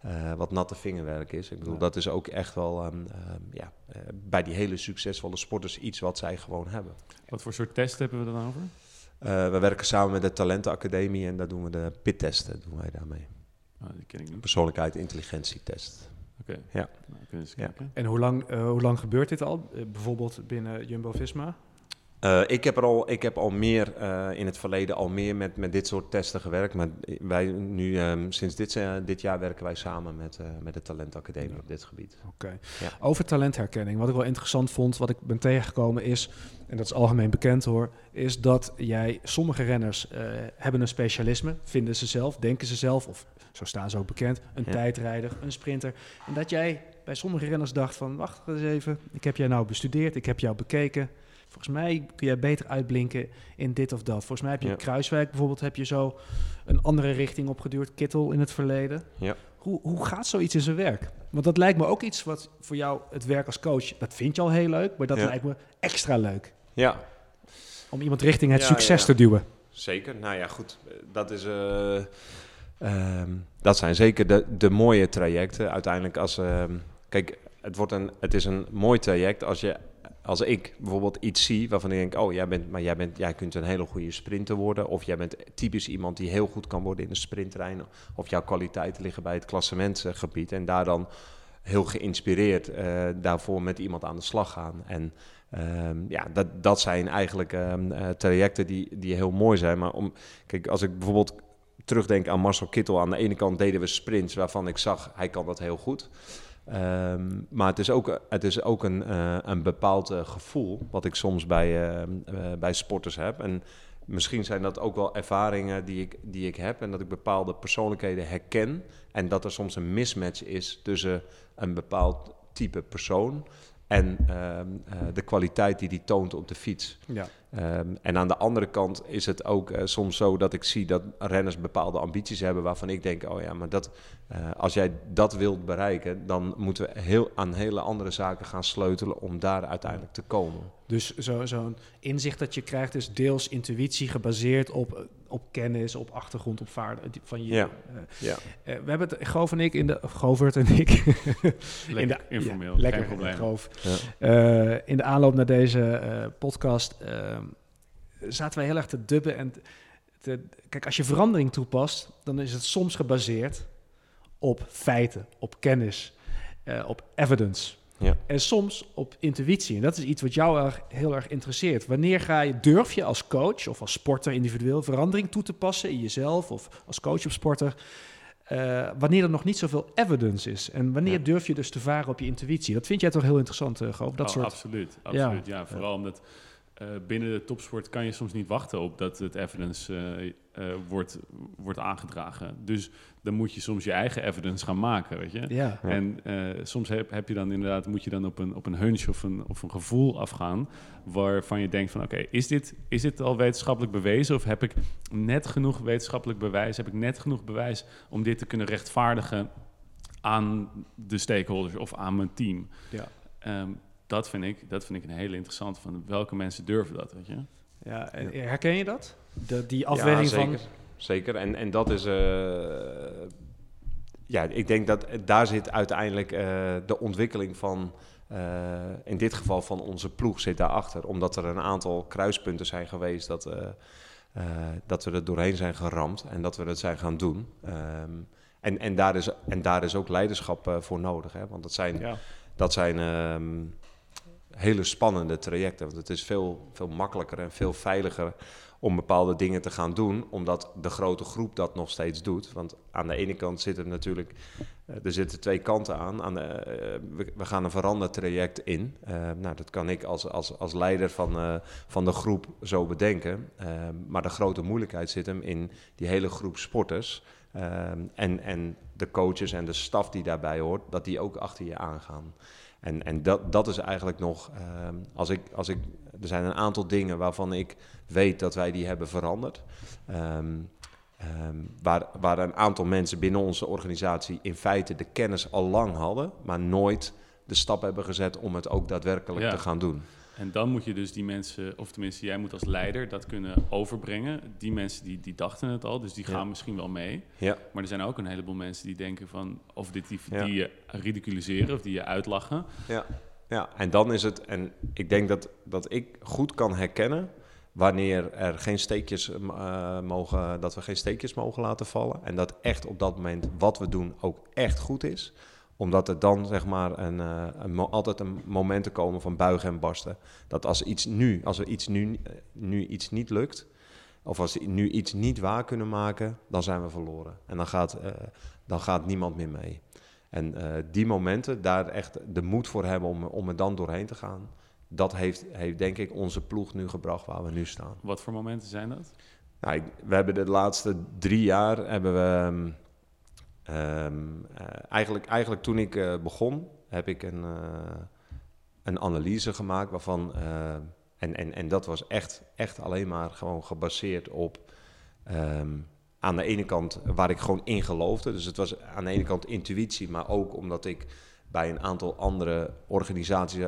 eh, wat natte vingerwerk is. Ik bedoel, Ja. dat is ook echt wel ehm, ehm, ja, eh, bij die hele succesvolle sporters iets wat zij gewoon hebben. Wat voor soort test hebben we dan over? Eh, we werken samen met de Talentenacademie en daar doen we de PIT-testen, doen wij daarmee. Die ken ik niet. Persoonlijkheid intelligentietest. Oké. Ja. Nou, kunnen we eens Ja. kijken. En hoe lang, eh, hoe lang gebeurt dit al? Eh, bijvoorbeeld binnen Jumbo-Visma? Eh, ik, heb er al, ik heb al meer eh, in het verleden al meer met, met dit soort testen gewerkt. Maar wij nu ehm, sinds dit, dit jaar werken wij samen met, eh, met de Talentacademie op dit gebied. Oké. Ja. Over talentherkenning. Wat ik wel interessant vond, wat ik ben tegengekomen is, en dat is algemeen bekend hoor, is dat jij, sommige renners eh, hebben een specialisme, vinden ze zelf, denken ze zelf, of zo staan ze ook bekend, een Ja. tijdrijder, een sprinter. En dat jij bij sommige renners dacht van, wacht eens even, ik heb jij nou bestudeerd, ik heb jou bekeken. Volgens mij kun jij beter uitblinken in dit of dat. Volgens mij heb je Ja. in Kruiswijk bijvoorbeeld heb je zo een andere richting opgeduurd, Kittel in het verleden. Ja. Hoe, hoe gaat zoiets in zijn werk? Want dat lijkt me ook iets wat voor jou het werk als coach, dat vind je al heel leuk, maar dat Ja. lijkt me extra leuk. Ja, Om iemand richting het Ja, succes ja, te duwen. Zeker. Nou ja, goed. Dat, is, eh, ehm, dat zijn zeker de, de mooie trajecten. Uiteindelijk als... ehm, kijk, het, wordt een, het is een mooi traject als je... Als ik bijvoorbeeld iets zie waarvan ik denk... Oh, jij, bent, maar jij, bent, jij kunt een hele goede sprinter worden. Of jij bent typisch iemand die heel goed kan worden in een sprinttrein. Of jouw kwaliteiten liggen bij het klassementsgebied. En daar dan heel geïnspireerd eh, daarvoor met iemand aan de slag gaan. En Ehm, ja, dat, dat zijn eigenlijk eh, trajecten die, die heel mooi zijn. Maar om, kijk, als ik bijvoorbeeld terugdenk aan Marcel Kittel, aan de ene kant deden we sprints waarvan ik zag, hij kan dat heel goed. Ehm, maar het is ook, het is ook een, eh, een bepaald eh, gevoel wat ik soms bij, eh, bij sporters heb. En misschien zijn dat ook wel ervaringen die ik, die ik heb en dat ik bepaalde persoonlijkheden herken. En dat er soms een mismatch is tussen een bepaald type persoon en ehm, eh, de kwaliteit die die toont op de fiets. Ja. Ehm, en aan de andere kant is het ook eh, soms zo dat ik zie dat renners bepaalde ambities hebben waarvan ik denk, oh ja, maar dat, eh, als jij dat wilt bereiken, dan moeten we heel, aan hele andere zaken gaan sleutelen om daar uiteindelijk te komen. Dus zo- zo'n inzicht dat je krijgt is deels intuïtie gebaseerd op, op kennis, op achtergrond, op vaardigheden van je. Ja. eh, Ja, eh, we hebben het, Goof en ik, in de, of Govert en ik, Lekker de- informeel, ja, lekker probleem. Goof. ja. Eh, in de aanloop naar deze eh, podcast eh, zaten wij heel erg te dubben. En te, kijk, als je verandering toepast, dan is het soms gebaseerd op feiten, op kennis, eh, op evidence. Ja. En soms op intuïtie. En dat is iets wat jou erg, heel erg interesseert. Wanneer ga je, durf je als coach of als sporter individueel verandering toe te passen in jezelf of als coach of sporter? eh, wanneer er nog niet zoveel evidence is. En wanneer Ja. durf je dus te varen op je intuïtie? Dat vind jij toch heel interessant, uh, Goof? Dat Oh, soort Absoluut, absoluut. Ja, vooral omdat eh, binnen de topsport kan je soms niet wachten op dat het evidence eh, eh, wordt, wordt aangedragen. Dus dan moet je soms je eigen evidence gaan maken, weet je. Ja. Ja. En eh, soms heb, heb je dan inderdaad, moet je dan op een, op een hunch of een, of een gevoel afgaan. Waarvan je denkt van oké, is, dit, is dit al wetenschappelijk bewezen? Of heb ik net genoeg wetenschappelijk bewijs? Heb ik net genoeg bewijs om dit te kunnen rechtvaardigen aan de stakeholders of aan mijn team? Ja. Ehm, dat, vind ik, dat vind ik een hele interessante van welke mensen durven dat, weet je? Ja, en herken je dat? De, die afweging ja, zeker. van... Zeker. En, en dat is. eh, ja, ik denk dat daar zit uiteindelijk eh, de ontwikkeling van. eh, in dit geval van onze ploeg zit daarachter. Omdat er een aantal kruispunten zijn geweest dat, eh, eh, dat we er doorheen zijn geramd en dat we dat zijn gaan doen. Ehm, en, en, daar is, en daar is ook leiderschap eh, voor nodig. Hè? Want dat zijn, Ja. dat zijn ehm, hele spannende trajecten. Want het is veel, veel makkelijker en veel veiliger om bepaalde dingen te gaan doen, omdat de grote groep dat nog steeds doet. Want aan de ene kant zitten natuurlijk, eh, er zitten twee kanten aan. aan de, eh, we, gaan een veranderd traject in. Eh, nou, dat kan ik als, als, als leider van, van de groep zo bedenken. Maar de grote moeilijkheid zit hem in die hele groep sporters. en, en de coaches en de staf die daarbij hoort, dat die ook achter je aangaan. En, en dat, dat is eigenlijk nog, ehm, als ik, als ik, er zijn een aantal dingen waarvan ik weet dat wij die hebben veranderd. Ehm, ehm, waar, waar een aantal mensen binnen onze organisatie in feite de kennis al lang hadden, maar nooit de stap hebben gezet om het ook daadwerkelijk Ja. te gaan doen. En dan moet je dus die mensen, of tenminste jij moet als leider dat kunnen overbrengen. Die mensen die, die dachten het al, dus die Ja. gaan misschien wel mee. Ja, Maar er zijn ook een heleboel mensen die denken van, of dit, die, Ja. die je ridiculiseren of die je uitlachen. ja, ja. En dan is het, en ik denk dat, dat ik goed kan herkennen wanneer er geen steekjes eh, mogen, dat we geen steekjes mogen laten vallen. En dat echt op dat moment wat we doen ook echt goed is. Omdat er dan zeg maar een, eh, een altijd een moment te komen van buigen en barsten. Dat als iets nu, als er iets nu, eh, nu iets niet lukt, of als we nu iets niet waar kunnen maken, dan zijn we verloren. En dan gaat, eh, dan gaat niemand meer mee. En die momenten, daar echt de moed voor hebben om, om er dan doorheen te gaan. Dat heeft, heeft denk ik onze ploeg nu gebracht waar we nu staan. Wat voor momenten zijn dat? Nou, ik- we hebben de laatste drie jaar hebben we. ehm, ehm, eh, eigenlijk, eigenlijk toen ik eh, begon, heb ik een, eh, een analyse gemaakt waarvan. en, en, en dat was echt, echt alleen maar gewoon gebaseerd op. ehm, aan de ene kant waar ik gewoon in geloofde. Dus het was aan de ene kant intuïtie, maar ook omdat ik bij een aantal andere organisaties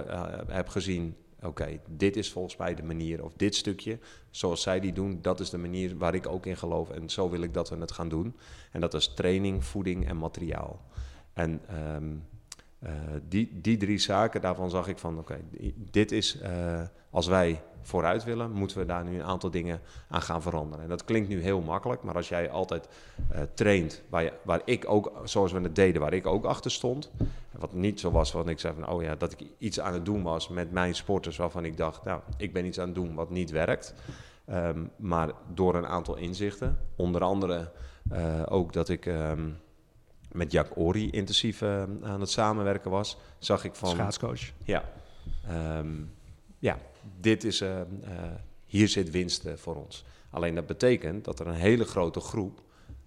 heb gezien. Oké, dit is volgens mij de manier, of dit stukje, zoals zij die doen, dat is de manier waar ik ook in geloof. En zo wil ik dat we het gaan doen. En dat is training, voeding en materiaal. En ehm, eh, die, die drie zaken, daarvan zag ik van, oké, di- dit is, eh, als wij vooruit willen, moeten we daar nu een aantal dingen aan gaan veranderen. En dat klinkt nu heel makkelijk, maar als jij altijd eh, traint, waar, je, waar ik ook, zoals we het deden, waar ik ook achter stond, wat niet zo was van ik zei van, oh ja, dat ik iets aan het doen was met mijn sporters waarvan ik dacht, nou, ik ben iets aan het doen wat niet werkt. Ehm, maar door een aantal inzichten, onder andere eh, ook dat ik ehm, met Jack Ori intensief eh, aan het samenwerken was, zag ik van, Schaatscoach. ja, ehm, ja dit is, ehm, eh, hier zit winst eh, voor ons. Alleen dat betekent dat er een hele grote groep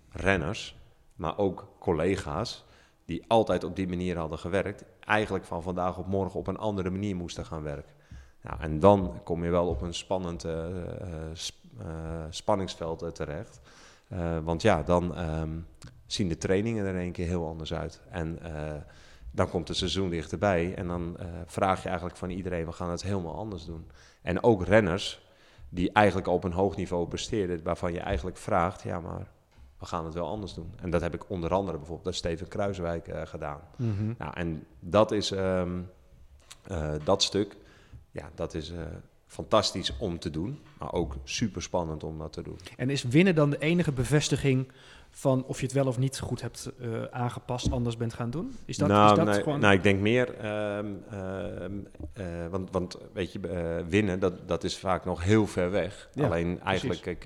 renners, maar ook collega's, die altijd op die manier hadden gewerkt, eigenlijk van vandaag op morgen op een andere manier moesten gaan werken. Nou, en dan kom je wel op een spannend eh, sp- spanningsveld terecht. Want ja, dan ehm, zien de trainingen er één keer heel anders uit. En dan komt het seizoen dichterbij en dan eh, vraag je eigenlijk van iedereen, we gaan het helemaal anders doen. En ook renners die eigenlijk op een hoog niveau presteerden, waarvan je eigenlijk vraagt, ja maar we gaan het wel anders doen. En dat heb ik onder andere bijvoorbeeld bij Steven Kruiswijk eh, gedaan. Mhm. Nou, en dat is ehm, eh, dat stuk, ja, dat is fantastisch om te doen, maar ook super spannend om dat te doen. En is winnen dan de enige bevestiging van of je het wel of niet goed hebt eh, aangepast, anders bent gaan doen? Is dat, nou, is dat nee, gewoon... nou, ik denk meer, ehm, ehm, eh, want, want weet je, eh, winnen, dat, dat is vaak nog heel ver weg. Ja, Alleen eigenlijk kijk,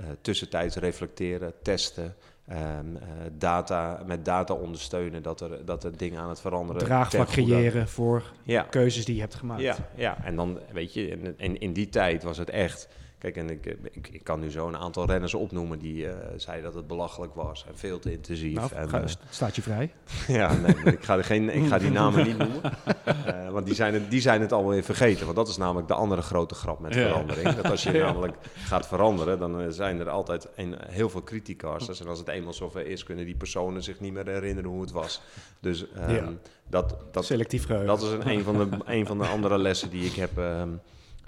eh, tussentijds reflecteren, testen, ehm, eh, data, met data ondersteunen dat er, dat er dingen aan het veranderen. draagvlak creëren voor Ja, keuzes die je hebt gemaakt. ja, ja, en dan weet je, in, in, in die tijd was het echt. Kijk, en ik, ik, ik kan nu zo een aantal renners opnoemen die eh, zeiden dat het belachelijk was en veel te intensief. Nou, en, ga- eh, staat je vrij. ja, nee, ik ga, er geen, ik ga die namen niet noemen. Eh, want die zijn, het, die zijn het alweer vergeten. Want dat is namelijk de andere grote grap met Ja. verandering. Dat als je namelijk gaat veranderen, dan eh, zijn er altijd een, heel veel criticasters. En als het eenmaal zover is, kunnen die personen zich niet meer herinneren hoe het was. Dus ehm, Ja. dat, dat, Selectief geheugen. dat is een, een, van de, een van de andere lessen die ik heb ehm,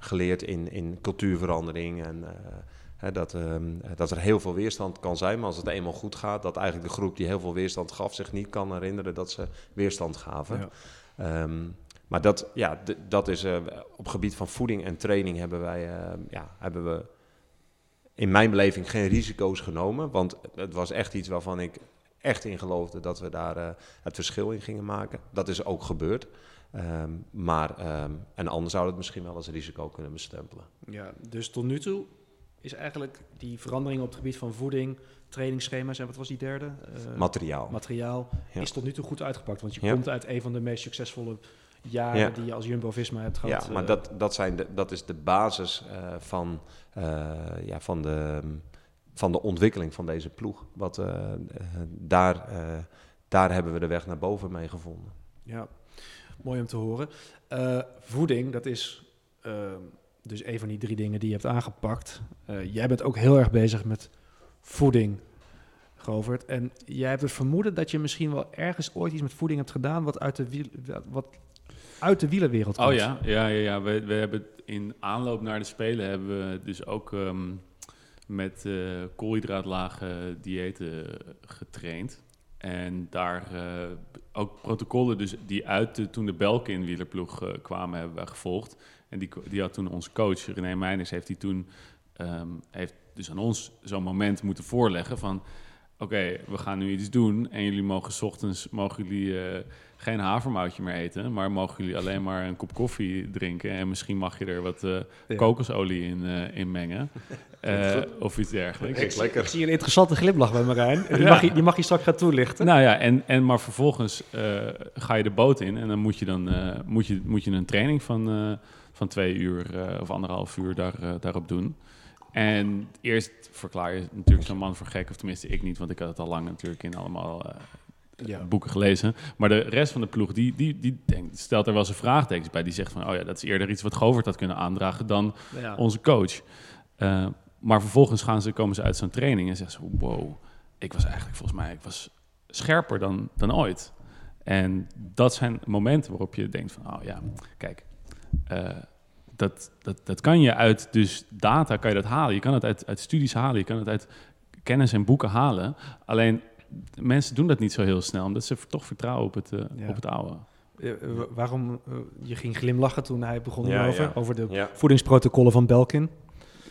geleerd in, in cultuurverandering. En eh, hè, dat, ehm, dat er heel veel weerstand kan zijn, maar als het eenmaal goed gaat, dat eigenlijk de groep die heel veel weerstand gaf zich niet kan herinneren dat ze weerstand gaven. Ja. Ehm, maar dat, ja, dat is eh, op gebied van voeding en training hebben wij, ehm, ja, hebben we in mijn beleving geen risico's genomen. Want het was echt iets waarvan ik echt in geloofde dat we daar eh, het verschil in gingen maken. Dat is ook gebeurd. Ehm, maar ehm, en anders zou het misschien wel als risico kunnen bestempelen. Ja, dus tot nu toe is eigenlijk die verandering op het gebied van voeding, trainingsschema's en wat was die derde? Eh, Materiaal. materiaal Ja. is tot nu toe goed uitgepakt. Want je Ja. komt uit een van de meest succesvolle jaren Ja. die je als Jumbo-Visma hebt gehad. Ja, maar eh, dat, dat, zijn de, dat is de basis eh, van, ja, van, de, van de ontwikkeling van deze ploeg. Wat, daar, daar hebben we de weg naar boven mee gevonden. Ja, mooi om te horen. Eh, voeding, dat is eh, dus een van die drie dingen die je hebt aangepakt. Eh, jij bent ook heel erg bezig met voeding, Govert. En jij hebt het vermoeden dat je misschien wel ergens ooit iets met voeding hebt gedaan wat uit de, wiel, wat uit de wielerwereld komt. Oh ja, ja, ja, ja. We, we hebben in aanloop naar de Spelen hebben we dus ook ehm, met eh koolhydraatlage diëten getraind. En daar uh, ook protocollen dus die uit de, toen de Belkin wielerploeg uh, kwamen hebben wij gevolgd. En die, die had toen onze coach, René Meijners, heeft die toen um, heeft dus aan ons zo'n moment moeten voorleggen van... Oké, we gaan nu iets doen en jullie mogen s ochtends mogen jullie, uh, geen havermoutje meer eten, maar mogen jullie alleen maar een kop koffie drinken en misschien mag je er wat uh, ja. kokosolie in, uh, in mengen of iets dergelijks. Ik zie een interessante glimlach bij Marijn. Die, ja. mag je, die mag je straks gaan toelichten. Nou ja, en, en maar vervolgens ga je de boot in en dan moet je dan moet je, moet je een training van, van twee uur of anderhalf uur daar, daarop doen. En eerst verklaar je natuurlijk zo'n man voor gek, of tenminste ik niet, want ik had het al lang natuurlijk in allemaal uh, ja. boeken gelezen. Maar de rest van de ploeg, die, die, die denkt, stelt er wel eens een vraagtekens bij. Die zegt van, oh ja, dat is eerder iets wat Govert had kunnen aandragen dan ja. onze coach. Uh, maar vervolgens gaan ze, komen ze uit zo'n training en zeggen ze, wow, ik was eigenlijk volgens mij, ik was scherper dan, dan ooit. En dat zijn momenten waarop je denkt van, oh ja, kijk, uh, dat, dat, dat kan je uit dus data kan je dat halen. Je kan het uit, uit studies halen, je kan het uit kennis en boeken halen. Alleen mensen doen dat niet zo heel snel, omdat ze toch vertrouwen op het, uh, op het oude. Uh, waarom uh, je ging glimlachen toen hij begon ja, over, ja. over de ja. voedingsprotocollen van Belkin?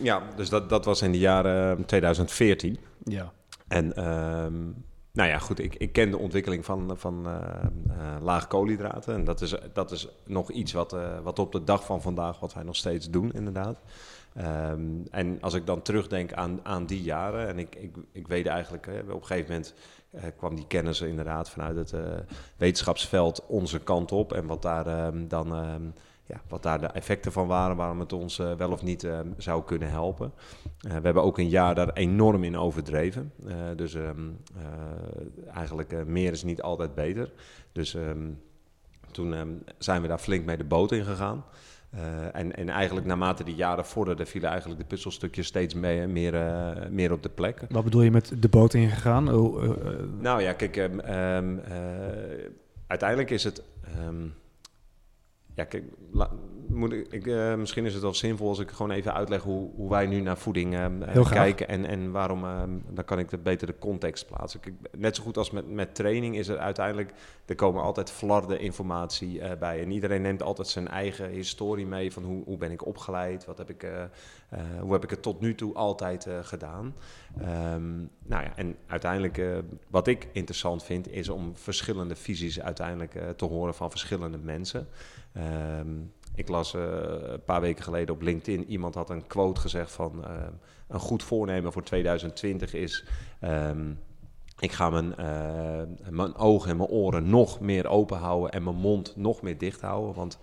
Ja, dus dat, dat was in de jaren 2014. Ja. En um, nou ja, goed, ik, ik ken de ontwikkeling van, van uh, uh, laag koolhydraten. En dat is, dat is nog iets wat, uh, wat op de dag van vandaag, wat wij nog steeds doen, inderdaad. Um, en als ik dan terugdenk aan, aan die jaren, en ik, ik, ik weet eigenlijk, op een gegeven moment kwam die kennis inderdaad vanuit het wetenschapsveld onze kant op. En wat daar ehm, dan ehm, ja, wat daar de effecten van waren, waarom het ons uh, wel of niet zou kunnen helpen. We hebben ook een jaar daar enorm in overdreven. dus um, eigenlijk meer is niet altijd beter. Dus toen zijn we daar flink mee de boot in gegaan. En, en eigenlijk naarmate die jaren vorderden, vielen eigenlijk de puzzelstukjes steeds mee, meer, meer op de plek. Wat bedoel je met de boot ingegaan? Oh, nou ja, kijk, uiteindelijk is het... Ja, kijk, moet ik, ik misschien is het wel zinvol als ik gewoon even uitleg hoe, hoe wij nu naar voeding kijken en, en waarom, dan kan ik de context plaatsen. Kijk, net zo goed als met, met training is er uiteindelijk, er komen altijd flarden informatie bij. En iedereen neemt altijd zijn eigen historie mee van hoe, hoe ben ik opgeleid, wat heb ik, hoe heb ik het tot nu toe altijd gedaan. Um, nou ja, en uiteindelijk, wat ik interessant vind, is om verschillende visies uiteindelijk te horen van verschillende mensen. Um, ik las een paar weken geleden op LinkedIn, iemand had een quote gezegd van een goed voornemen voor 2020 is... Um, ik ga mijn, uh, mijn ogen en mijn oren nog meer open houden en mijn mond nog meer dicht houden. Want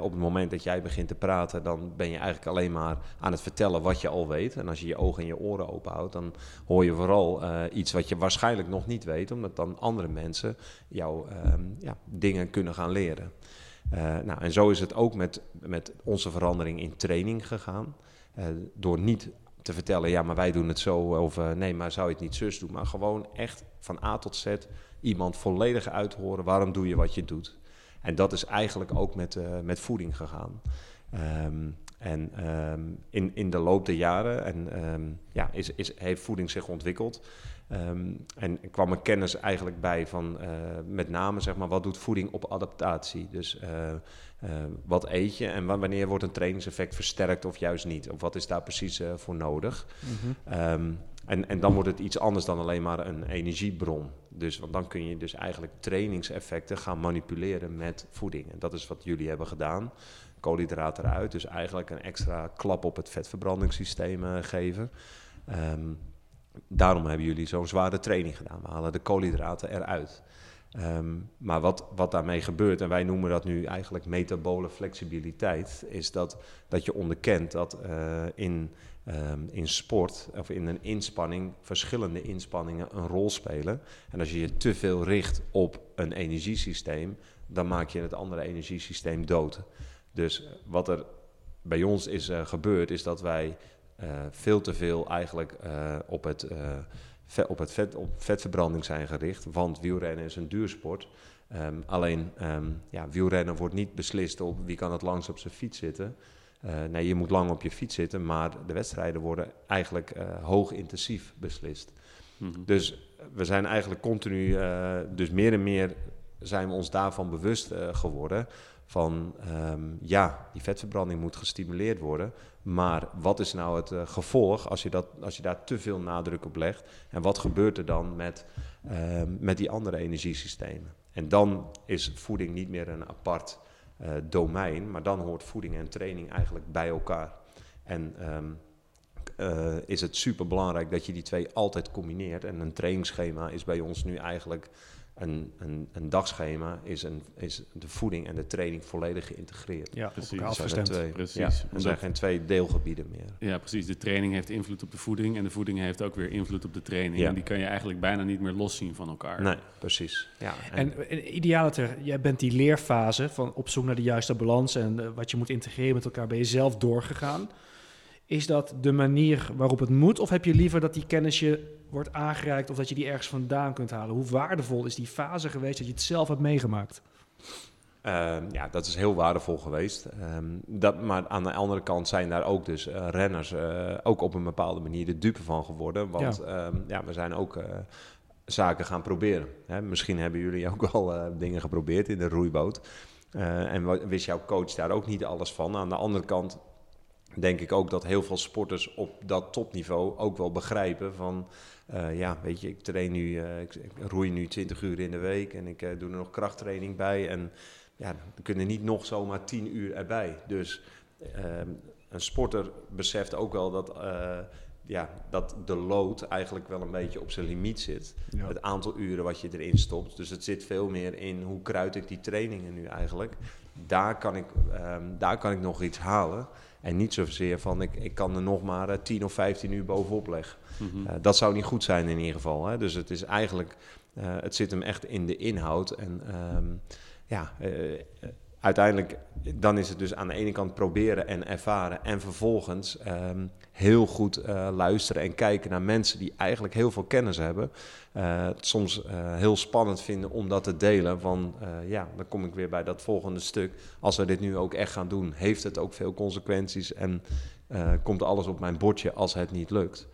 op het moment dat jij begint te praten, dan ben je eigenlijk alleen maar aan het vertellen wat je al weet. En als je je ogen en je oren open houdt, dan hoor je vooral iets wat je waarschijnlijk nog niet weet, omdat dan andere mensen jou uh, ja, dingen kunnen gaan leren. Uh, nou, en zo is het ook met, met onze verandering in training gegaan. Door niet te vertellen, ja, maar wij doen het zo, of uh, nee, maar zou je het niet zus doen. Maar gewoon echt van A tot Z iemand volledig uithoren waarom doe je wat je doet. En dat is eigenlijk ook met, met voeding gegaan. Um, en um, in, in de loop der jaren en, um, ja, is, is, heeft voeding zich ontwikkeld. Um, en kwam er kennis eigenlijk bij van uh, met name zeg maar, wat doet voeding op adaptatie? Dus uh, uh, wat eet je en wanneer wordt een trainingseffect versterkt of juist niet? Of wat is daar precies voor nodig? Mm -hmm. en, en dan wordt het iets anders dan alleen maar een energiebron. Dus, want dan kun je dus eigenlijk trainingseffecten gaan manipuleren met voeding. En dat is wat jullie hebben gedaan. Koolhydraten eruit, dus eigenlijk een extra klap op het vetverbrandingssysteem geven. Um, daarom hebben jullie zo'n zware training gedaan. We halen de koolhydraten eruit. Um, maar wat, wat daarmee gebeurt, en wij noemen dat nu eigenlijk metabole flexibiliteit, is dat, dat je onderkent dat uh, in, um, in sport of in een inspanning verschillende inspanningen een rol spelen. En als je je te veel richt op een energiesysteem, dan maak je het andere energiesysteem dood. Dus wat er bij ons is uh, gebeurd, is dat wij veel te veel eigenlijk uh, op, het, vet, op, het vet, op vetverbranding zijn gericht. Want wielrennen is een duursport. Um, alleen um, ja, wielrennen wordt niet beslist op wie kan het langs op zijn fiets zitten. nee, je moet lang op je fiets zitten, maar de wedstrijden worden eigenlijk hoog intensief beslist. Mm -hmm. Dus we zijn eigenlijk continu, eh, dus meer en meer zijn we ons daarvan bewust eh, geworden. Van ehm, ja, die vetverbranding moet gestimuleerd worden. Maar wat is nou het eh, gevolg als je, dat, als je daar te veel nadruk op legt? En wat gebeurt er dan met, ehm, met die andere energiesystemen? En dan is voeding niet meer een apart eh, domein, maar dan hoort voeding en training eigenlijk bij elkaar. En ehm, eh, is het super belangrijk dat je die twee altijd combineert. En een trainingsschema is bij ons nu eigenlijk een, een, een dagschema, is, een, is de voeding en de training volledig geïntegreerd. Ja, Precies. zijn twee. Precies. Ja, er zijn geen twee deelgebieden meer. Ja, precies. De training heeft invloed op de voeding en de voeding heeft ook weer invloed op de training. Ja. En die kan je eigenlijk bijna niet meer loszien van elkaar. Nee, precies. Ja, En in idealiter, jij bent die leerfase van op zoek naar de juiste balans en eh, wat je moet integreren met elkaar, ben je zelf doorgegaan. Is dat de manier waarop het moet? Of heb je liever dat die kennis je wordt aangereikt of dat je die ergens vandaan kunt halen? Hoe waardevol is die fase geweest dat je het zelf hebt meegemaakt? Ehm, ja, dat is heel waardevol geweest. Ehm, dat, maar aan de andere kant zijn daar ook dus eh, renners eh, ook op een bepaalde manier de dupe van geworden. Want ja, ja we zijn ook eh, zaken gaan proberen. Hè? Misschien hebben jullie ook wel dingen geprobeerd in de roeiboot. En wist jouw coach daar ook niet alles van. Aan de andere kant denk ik ook dat heel veel sporters op dat topniveau ook wel begrijpen van... eh, ja, weet je, ik train nu, eh, ik, ik roei nu 20 uur in de week en ik eh, doe er nog krachttraining bij. En ja, er kunnen niet nog zomaar 10 uur erbij. Dus ehm, een sporter beseft ook wel dat, ja, dat de load eigenlijk wel een beetje op zijn limiet zit. Ja. Het aantal uren wat je erin stopt. Dus het zit veel meer in hoe kruid ik die trainingen nu eigenlijk. Daar kan ik, ehm, daar kan ik nog iets halen. En niet zozeer van ik, ik kan er nog maar eh, 10 of 15 uur bovenop leggen. Mhm. Eh, dat zou niet goed zijn in ieder geval. Hè? Dus het is eigenlijk, eh, het zit hem echt in de inhoud. En ehm, ja, eh, eh, uiteindelijk, dan is het dus aan de ene kant proberen en ervaren. En vervolgens ehm, heel goed eh, luisteren en kijken naar mensen die eigenlijk heel veel kennis hebben. Eh, het soms eh, heel spannend vinden om dat te delen. Eh, ja, dan kom ik weer bij dat volgende stuk. Als we dit nu ook echt gaan doen, heeft het ook veel consequenties. En komt alles op mijn bordje als het niet lukt.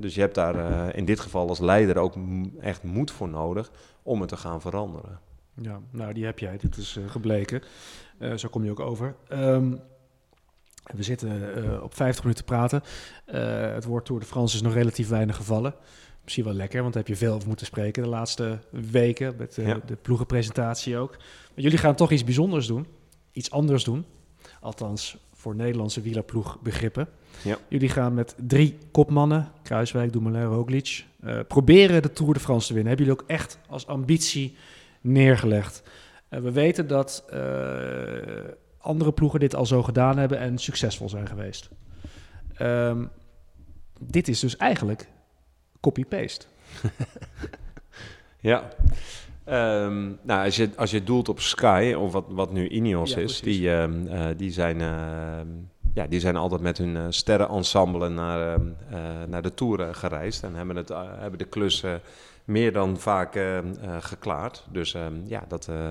Dus je hebt daar in dit geval als leider ook echt moed voor nodig om het te gaan veranderen. Ja, nou die heb jij, dit is gebleken. Zo kom je ook over. Ehm, we zitten eh, op 50 minuten te praten. Eh, het woord Tour de France is nog relatief weinig gevallen. Misschien wel lekker, want daar heb je veel over moeten spreken de laatste weken. Met eh, Ja. de ploegenpresentatie ook. Maar jullie gaan toch iets bijzonders doen. Iets anders doen. Althans, voor Nederlandse wielerploeg begrippen. Ja. Jullie gaan met drie kopmannen, Kruiswijk, Dumoulin, Roglic, proberen de Tour de France te winnen. Hebben jullie ook echt als ambitie neergelegd? We weten dat andere ploegen dit al zo gedaan hebben en succesvol zijn geweest. Ehm, dit is dus eigenlijk copy-paste. Ja. Ehm, nou, als je, als je doelt op Sky, of wat, wat nu Ineos Ja, is, precies. die, ehm, eh, die, zijn, ja, die zijn altijd met hun uh, sterrenensemble naar, ehm, eh, naar de Tour eh, gereisd. En hebben, het, hebben de klus meer dan vaak geklaard. Dus ehm, ja, dat, eh,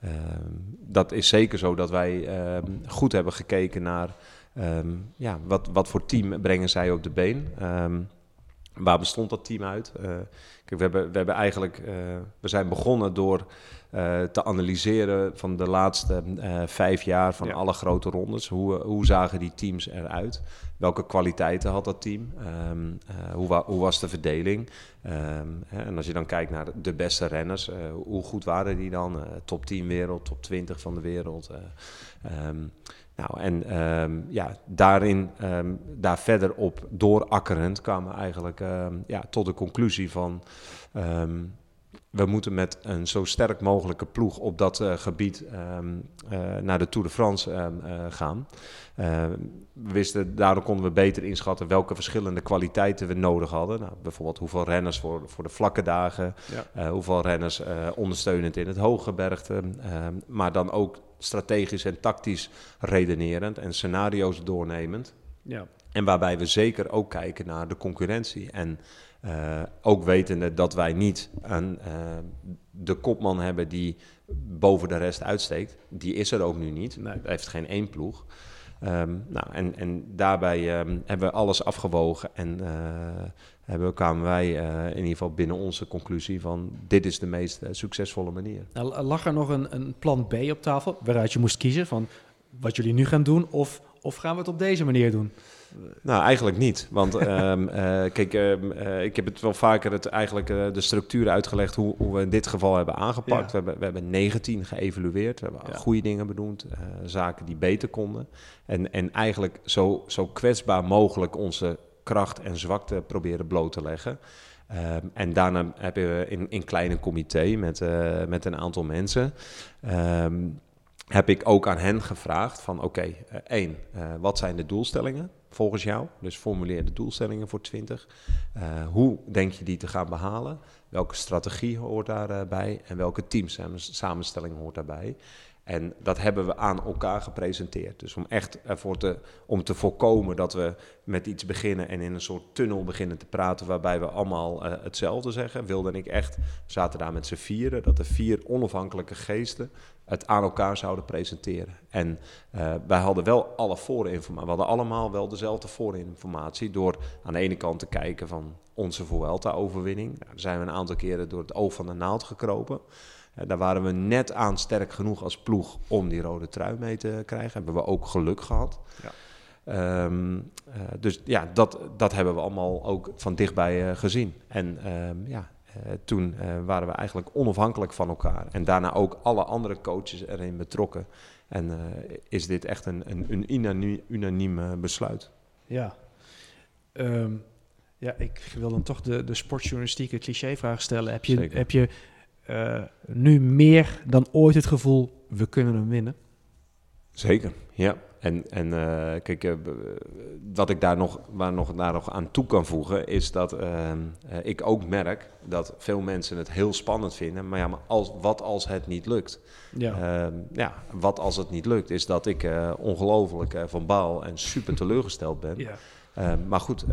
ehm, dat is zeker zo dat wij goed hebben gekeken naar ja, wat, wat voor team brengen zij op de been. Waar bestond dat team uit? Kijk, we hebben, we hebben eigenlijk, we zijn begonnen door eh, te analyseren van de laatste eh, vijf jaar van Ja. alle grote rondes. Hoe, hoe zagen die teams eruit? Welke kwaliteiten had dat team? Ehm, eh, hoe, wa- hoe was de verdeling? Ehm, hè, en als je dan kijkt naar de beste renners, eh, hoe goed waren die dan? Eh, top 10 wereld, top 20 van de wereld. eh, ehm, nou, en ja, daarin, daar verder op doorakkerend kwamen we eigenlijk ja, tot de conclusie van... ehm, we moeten met een zo sterk mogelijke ploeg op dat eh, gebied ehm, eh, naar de Tour de France ehm, eh, gaan. Eh, we wisten, daardoor konden we beter inschatten welke verschillende kwaliteiten we nodig hadden. Nou, bijvoorbeeld hoeveel renners voor, voor de vlakke dagen, Ja. hoeveel renners ondersteunend in het hooggebergte. ehm, maar dan ook strategisch en tactisch redenerend en scenario's doornemend. Ja. En waarbij we zeker ook kijken naar de concurrentie. En eh, ook wetende dat wij niet een, eh, de kopman hebben die boven de rest uitsteekt. Die is er ook nu niet. Nee. Hij heeft geen één ploeg. Ehm, nou, en, en daarbij ehm, hebben we alles afgewogen en eh, hebben, kwamen wij eh, in ieder geval binnen onze conclusie van dit is de meest succesvolle manier. Nou, lag er nog een, een plan B op tafel waaruit je moest kiezen van wat jullie nu gaan doen of, of gaan we het op deze manier doen? Nou, eigenlijk niet. Want ehm, eh, kijk, ehm, eh, ik heb het wel vaker het, eigenlijk eh, de structuur uitgelegd hoe, hoe we in dit geval hebben aangepakt. Ja. We, hebben, we hebben 19 geëvalueerd. We hebben Ja. goede dingen benoemd, zaken die beter konden. En, en eigenlijk zo, zo kwetsbaar mogelijk onze kracht en zwakte proberen bloot te leggen. Ehm, en daarna hebben we in, in kleine comité met, met een aantal mensen. heb ik ook aan hen gevraagd van oké, één, wat zijn de doelstellingen volgens jou? Dus formuleer de doelstellingen voor 20. Eh, hoe denk je die te gaan behalen? Welke strategie hoort daarbij? en welke teamsamenstelling hoort daarbij? En dat hebben we aan elkaar gepresenteerd. Dus om echt ervoor te, om te voorkomen dat we met iets beginnen en in een soort tunnel beginnen te praten waarbij we allemaal eh, hetzelfde zeggen, wilde ik echt, zaten daar met z'n vieren, dat de vier onafhankelijke geesten het aan elkaar zouden presenteren. En eh, wij hadden wel alle voorinformatie, we hadden allemaal wel dezelfde voorinformatie door aan de ene kant te kijken van onze Vuelta-overwinning. Nou, daar zijn we een aantal keren door het oog van de naald gekropen. Eh, daar waren we net aan sterk genoeg als ploeg om die rode trui mee te krijgen. Hebben we ook geluk gehad. Ja. Ehm, eh, dus ja, dat, dat hebben we allemaal ook van dichtbij eh, gezien. En ehm, ja, toen waren we eigenlijk onafhankelijk van elkaar. En daarna ook alle andere coaches erin betrokken. En is dit echt een, een, een unaniem, unaniem besluit. Ja. Ehm, ja, ik wil dan toch de, de sportjournalistieke clichévraag stellen. Heb je, Zeker. heb je eh, nu meer dan ooit het gevoel, we kunnen hem winnen? Zeker, ja. En, en eh, kijk, b- wat ik daar nog, waar nog, daar nog aan toe kan voegen, is dat ehm, eh, ik ook merk dat veel mensen het heel spannend vinden. Maar ja, maar als, wat als het niet lukt? Ja. Ehm, ja, wat als het niet lukt, is dat ik ongelooflijk van baal en super teleurgesteld ben. ja. Ehm, maar goed,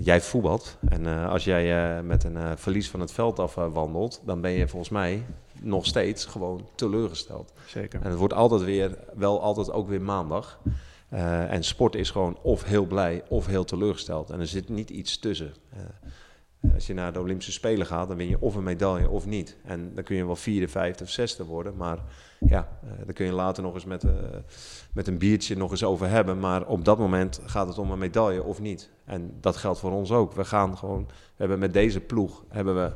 jij voetbalt. En eh, als jij eh, met een eh, verlies van het veld af eh, wandelt, dan ben je volgens mij nog steeds gewoon teleurgesteld. Zeker. En het wordt altijd weer, wel altijd ook weer maandag. Eh, en sport is gewoon of heel blij of heel teleurgesteld. En er zit niet iets tussen. Eh, als je naar de Olympische Spelen gaat, dan win je of een medaille of niet. En dan kun je wel vierde, vijfde of zesde worden. Maar ja, eh daar kun je later nog eens met, eh, met een biertje nog eens over hebben. Maar op dat moment gaat het om een medaille of niet. En dat geldt voor ons ook. We gaan gewoon, we hebben met deze ploeg, hebben we,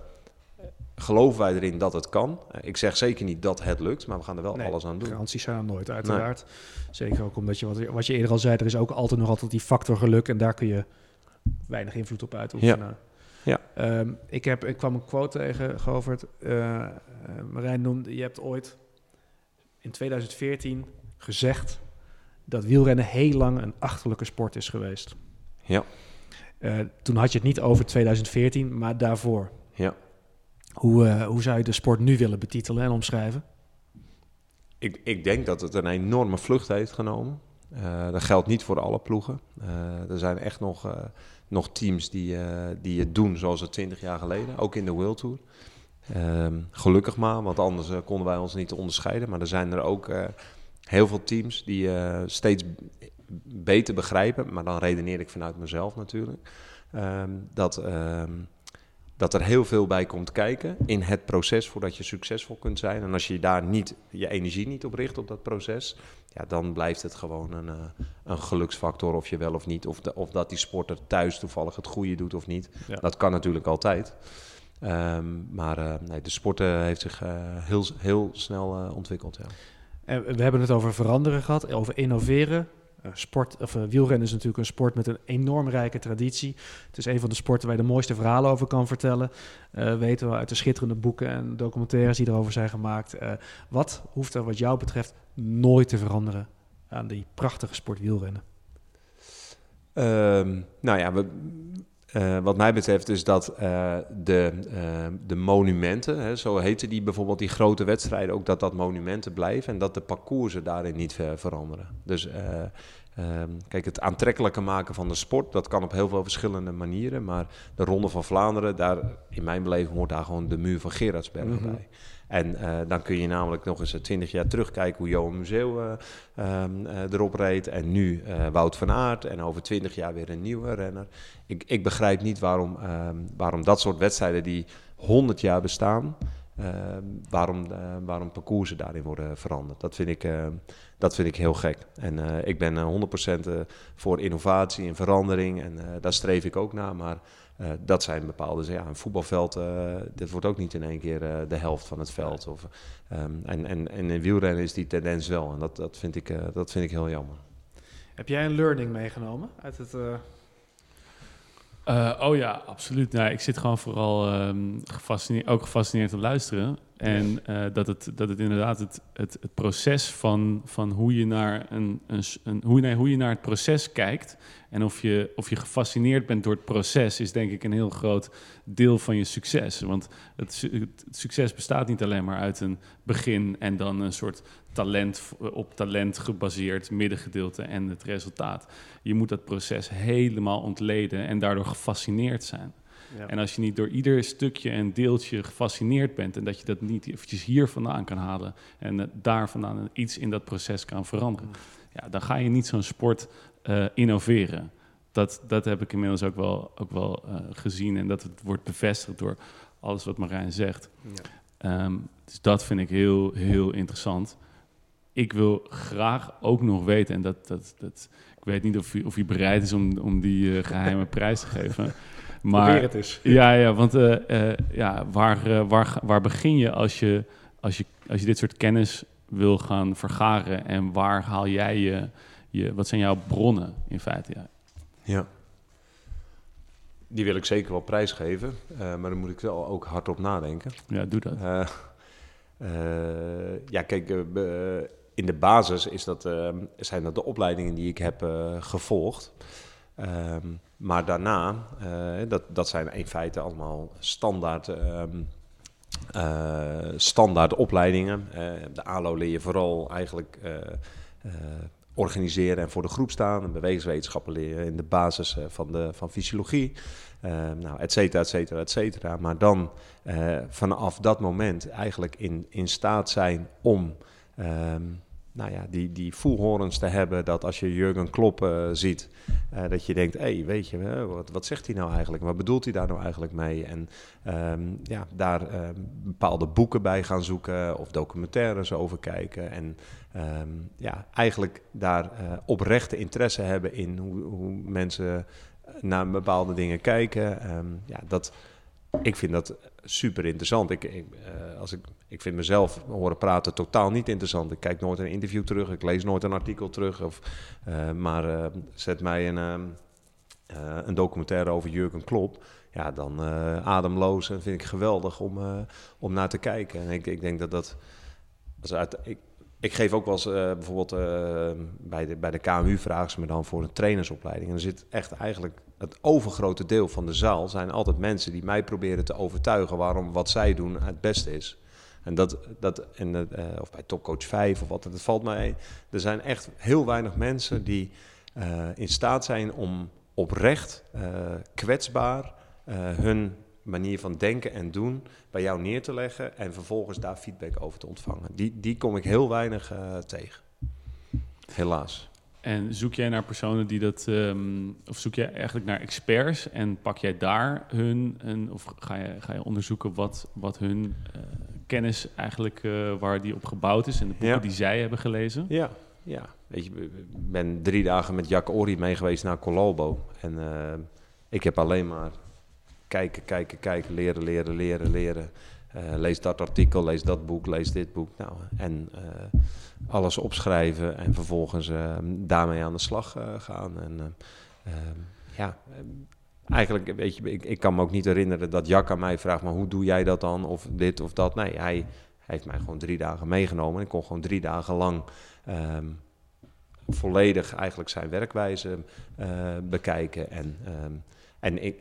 geloven wij erin dat het kan. Eh, ik zeg zeker niet dat het lukt, maar we gaan er wel Nee, alles aan doen. Garanties zijn er nooit, uiteraard. Zeker ook omdat je, wat, wat je eerder al zei, er is ook altijd nog altijd die factor geluk. En daar kun je weinig invloed op uitoefenen. Ja. Ehm, ik, heb, ik kwam een quote tegen, Govert. Eh, eh, Marijn noemde, je hebt ooit in 2014 gezegd dat wielrennen heel lang een achterlijke sport is geweest. Ja. Eh, toen had je het niet over 2014, maar daarvoor. Ja. Hoe, hoe zou je de sport nu willen betitelen en omschrijven? Ik, ik denk dat het een enorme vlucht heeft genomen. Dat geldt niet voor alle ploegen. Er zijn echt nog, nog teams die, eh, die het doen zoals het 20 jaar geleden, ook in de World Tour. Ehm, gelukkig maar, want anders eh, konden wij ons niet onderscheiden. Maar er zijn er ook eh, heel veel teams die eh, steeds beter begrijpen, maar dan redeneer ik vanuit mezelf natuurlijk, ehm, dat, ehm, dat er heel veel bij komt kijken in het proces voordat je succesvol kunt zijn. En als je daar niet, je energie niet op richt op dat proces, ja, dan blijft het gewoon een, eh, een geluksfactor of je wel of niet, of, de- of dat die sporter thuis toevallig het goede doet of niet. Ja. Dat kan natuurlijk altijd. Ehm, maar eh, nee, de sport eh, heeft zich eh, heel, heel snel eh, ontwikkeld. Ja. En we hebben het over veranderen gehad, over innoveren. Eh, sport, of, eh, wielrennen is natuurlijk een sport met een enorm rijke traditie. Het is een van de sporten waar je de mooiste verhalen over kan vertellen. Eh, weten we uit de schitterende boeken en documentaires die erover zijn gemaakt. Wat hoeft er wat jou betreft nooit te veranderen aan die prachtige sport wielrennen? Ehm, nou ja, we, eh, wat mij betreft is dat eh, de, eh, de monumenten, hè, zo heten die bijvoorbeeld die grote wedstrijden, ook dat dat monumenten blijven en dat de parcoursen daarin niet ver- veranderen. Dus eh, Ehm, kijk, het aantrekkelijker maken van de sport, dat kan op heel veel verschillende manieren. Maar de Ronde van Vlaanderen, daar, in mijn beleving hoort daar gewoon de muur van Gerardsberg Mhm. bij. En eh, dan kun je namelijk nog eens twintig jaar terugkijken hoe Johan Museeuw eh, eh, erop reed. En nu eh, Wout van Aert. En over twintig jaar weer een nieuwe renner. Ik, ik begrijp niet waarom, ehm, waarom dat soort wedstrijden die 100 jaar bestaan. ehm, waarom, eh, waarom parcoursen daarin worden veranderd. Dat vind ik, dat vind ik heel gek. En eh, ik ben eh, 100% eh, voor innovatie en verandering. En eh, daar streef ik ook naar. Maar eh, dat zijn bepaalde, ja, een voetbalveld, eh dit wordt ook niet in één keer eh, de helft van het veld. Of, ehm, en, en, en in wielrennen is die tendens wel. En dat, dat, vind, ik, dat vind ik heel jammer. Heb jij een learning meegenomen uit het... eh, oh ja, absoluut. Nou, ik zit gewoon vooral ehm, gefascineerd, ook gefascineerd te luisteren. En eh, dat, het, dat het inderdaad het, het, het proces van, van hoe, je naar een, een, een, hoe, nee, hoe je naar het proces kijkt. En of je, of je gefascineerd bent door het proces, is denk ik een heel groot deel van je succes. Want het succes bestaat niet alleen maar uit een begin en dan een soort talent op talent gebaseerd middengedeelte en het resultaat. Je moet dat proces helemaal ontleden en daardoor gefascineerd zijn. ja. En als je niet door ieder stukje en deeltje gefascineerd bent en dat je dat niet eventjes hier vandaan kan halen en eh, daar vandaan iets in dat proces kan veranderen, ja, dan ga je niet zo'n sport eh, innoveren. Dat, dat heb ik inmiddels ook wel, ook wel eh, gezien en dat het wordt bevestigd door alles wat Marijn zegt. Ja. Ehm, dus dat vind ik heel, heel interessant. Ik wil graag ook nog weten, en dat, dat, dat, ik weet niet of u, of u bereid is om, om die eh, geheime prijs te geven. Probeer Maar het eens. ja, ja want eh, eh, ja, waar, waar, waar begin je als, je als je als je dit soort kennis wil gaan vergaren? En waar haal jij je, je wat zijn jouw bronnen in feite? Ja. Ja. Die wil ik zeker wel prijsgeven. eh maar dan moet ik wel ook hardop nadenken. ja, doe dat. Eh, eh, ja, kijk, eh, in de basis is dat, eh, zijn dat de opleidingen die ik heb eh, gevolgd. Ehm, maar daarna, eh, dat, dat zijn in feite allemaal standaard, ehm, eh, standaard opleidingen. De ALO leer je vooral eigenlijk organiseren en voor de groep staan. En bewegingswetenschappen leer je in de basis van, de, van fysiologie. Eh, nou, et cetera, et cetera, et cetera. Maar dan vanaf dat moment eigenlijk in, in staat zijn om ehm, nou ja, die, die voelhorens te hebben dat als je Jurgen Klopp eh, ziet, eh, dat je denkt, hé, hey, weet je, wat, wat zegt hij nou eigenlijk? Wat bedoelt hij daar nou eigenlijk mee? En ehm, ja, daar ehm, bepaalde boeken bij gaan zoeken of documentaires over kijken. En ja, eigenlijk daar eh, oprechte interesse hebben in hoe, hoe mensen naar bepaalde dingen kijken. Ja, dat, ik vind dat super interessant. Ik, ik, als ik, ik vind mezelf horen praten totaal niet interessant. Ik kijk nooit een interview terug, ik lees nooit een artikel terug. Of, eh, maar eh, zet mij een, ehm, eh, een documentaire over Jurgen Klopp. Ja, dan ademloos en vind ik geweldig om, om naar te kijken. En ik, ik denk dat dat... Als uit, ik, ik geef ook wel eens, bijvoorbeeld bij, de, bij de KMU vragen ze me dan voor een trainersopleiding. En er zit echt eigenlijk het overgrote deel van de zaal zijn altijd mensen die mij proberen te overtuigen waarom wat zij doen het beste is. En dat, dat en, eh, of bij Topcoach 5 of wat, dat valt mij. Er zijn echt heel weinig mensen die eh, in staat zijn om oprecht, eh, kwetsbaar hun manier van denken en doen bij jou neer te leggen en vervolgens daar feedback over te ontvangen. Die, die kom ik heel weinig tegen. Helaas. En zoek jij naar personen die dat, ehm, of zoek jij eigenlijk naar experts en pak jij daar hun, een, of ga je, ga je onderzoeken wat, wat hun kennis eigenlijk, eh, waar die op gebouwd is en de boeken Ja. die zij hebben gelezen? Ja, ja. Weet je, ik ben drie dagen met Jack Ori mee geweest naar Colombo. En eh, ik heb alleen maar kijken, kijken, kijken, leren, leren, leren, leren. Eh, lees dat artikel, lees dat boek, lees dit boek. Nou, en alles opschrijven en vervolgens daarmee aan de slag gaan. En ja, eigenlijk, weet je, ik, ik kan me ook niet herinneren dat Jack aan mij vraagt, maar hoe doe jij dat dan? Of dit of dat. Nee, hij, heeft mij gewoon drie dagen meegenomen. Ik kon gewoon drie dagen lang ehm, volledig eigenlijk zijn werkwijze eh, bekijken. En, ehm, en ik,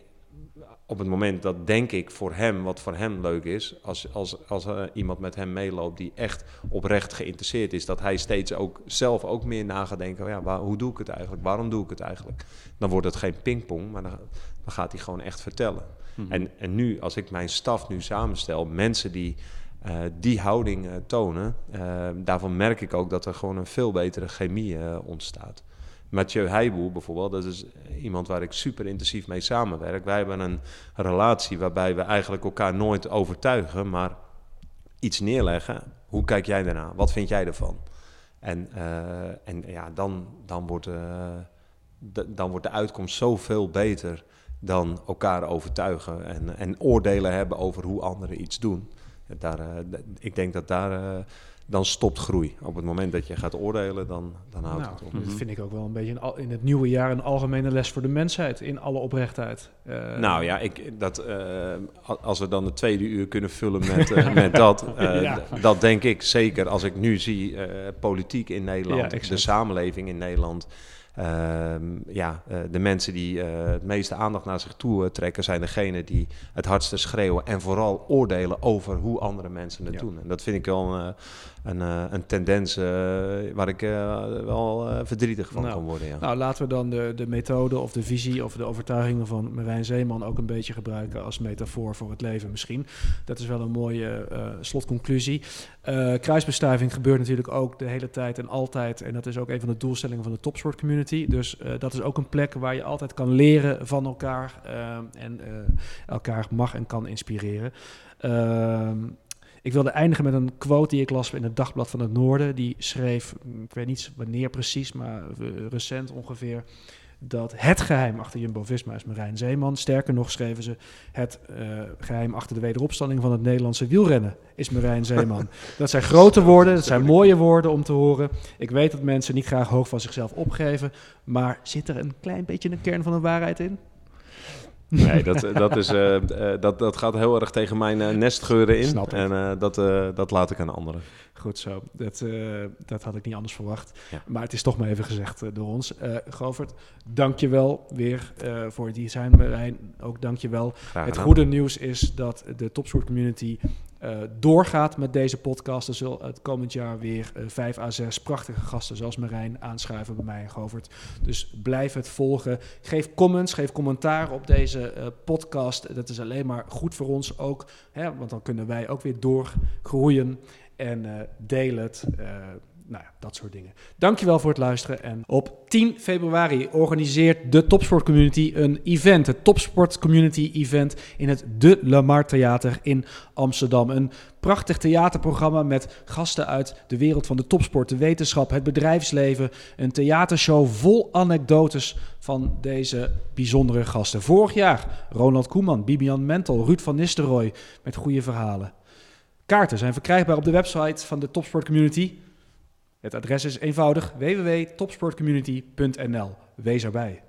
op het moment dat denk ik voor hem, wat voor hem leuk is, als, als, als iemand met hem meeloopt die echt oprecht geïnteresseerd is, dat hij steeds ook zelf ook meer na gaat denken, oh ja, waar, hoe doe ik het eigenlijk, waarom doe ik het eigenlijk? Dan wordt het geen pingpong, maar dan, dan gaat hij gewoon echt vertellen. Mhm. En, en nu, als ik mijn staf nu samenstel, mensen die eh, die houding eh, tonen, eh, daarvan merk ik ook dat er gewoon een veel betere chemie ontstaat. Mathieu Heijboel bijvoorbeeld, dat is iemand waar ik super intensief mee samenwerk. Wij hebben een relatie waarbij we eigenlijk elkaar nooit overtuigen, maar iets neerleggen. Hoe kijk jij daarna? Wat vind jij ervan? En, en ja, dan, dan, wordt, dan wordt de uitkomst zoveel beter dan elkaar overtuigen en, en oordelen hebben over hoe anderen iets doen. Daar, eh, ik denk dat daar eh, dan stopt groei. Op het moment dat je gaat oordelen, dan, dan houdt Nou, het op. dat Mhm. vind ik ook wel een beetje een in het nieuwe jaar een algemene les voor de mensheid. In alle oprechtheid. Eh, Nou ja, ik, dat, eh, als we dan de tweede uur kunnen vullen met, met dat, eh, Ja. dat denk ik zeker. Als ik nu zie eh, politiek in Ja, Nederland, de samenleving in Nederland. Ehm, ja, eh, de mensen die eh, het meeste aandacht naar zich toe eh, trekken, zijn degenen die het hardste schreeuwen en vooral oordelen over hoe andere mensen het Ja. doen. En dat vind ik wel een, een, eh, een tendens eh, waar ik eh, wel verdrietig van Nou, kan worden. Ja. Nou, laten we dan de, de methode of de visie of de overtuigingen van Marijn Zeeman ook een beetje gebruiken als metafoor voor het leven misschien. Dat is wel een mooie slotconclusie. Kruisbestuiving gebeurt natuurlijk ook de hele tijd en altijd. En dat is ook een van de doelstellingen van de topsport community. Dus dat is ook een plek waar je altijd kan leren van elkaar eh, en elkaar mag en kan inspireren. Ehm, ik wilde eindigen met een quote die ik las in het Dagblad van het Noorden. Die schreef, ik weet niet wanneer precies, maar eh, recent ongeveer, dat het geheim achter Jumbo-Visma is Marijn Zeeman. Sterker nog schreven ze, het eh, geheim achter de wederopstanding van het Nederlandse wielrennen is Marijn Zeeman. dat zijn grote woorden, dat zijn mooie woorden om te horen. Ik weet dat mensen niet graag hoog van zichzelf opgeven, maar zit er een klein beetje een kern van de waarheid in? Nee, dat, dat, is, eh, eh, dat, dat gaat heel erg tegen mijn eh, nestgeuren in. Snap. En eh, dat, eh, dat laat ik aan anderen. Goed zo, dat, eh, dat had ik niet anders verwacht. Ja. Maar het is toch maar even gezegd eh, door ons. Eh Govert, dank je wel weer eh, voor het zijn. Marijn, ook dank je wel. Het goede nieuws is dat de topsport community eh, doorgaat met deze podcast. Er zullen het komend jaar weer eh, vijf à zes prachtige gasten zoals Marijn aanschuiven bij mij en Govert. Dus blijf het volgen. Geef comments, geef commentaar op deze eh, podcast. Dat is alleen maar goed voor ons ook. Hè, want dan kunnen wij ook weer doorgroeien. En deel het. Nou ja, dat soort dingen. Dankjewel voor het luisteren. En op 10 februari organiseert de Topsport Community een event. Het Topsport Community Event in het De Lamar Theater in Amsterdam. Een prachtig theaterprogramma met gasten uit de wereld van de topsport, de wetenschap, het bedrijfsleven. Een theatershow vol anekdotes van deze bijzondere gasten. Vorig jaar Ronald Koeman, Bibian Mentel, Ruud van Nistelrooy met goede verhalen. Kaarten zijn verkrijgbaar op de website van de Topsport Community. Het adres is eenvoudig www.topsportcommunity.nl. Wees erbij.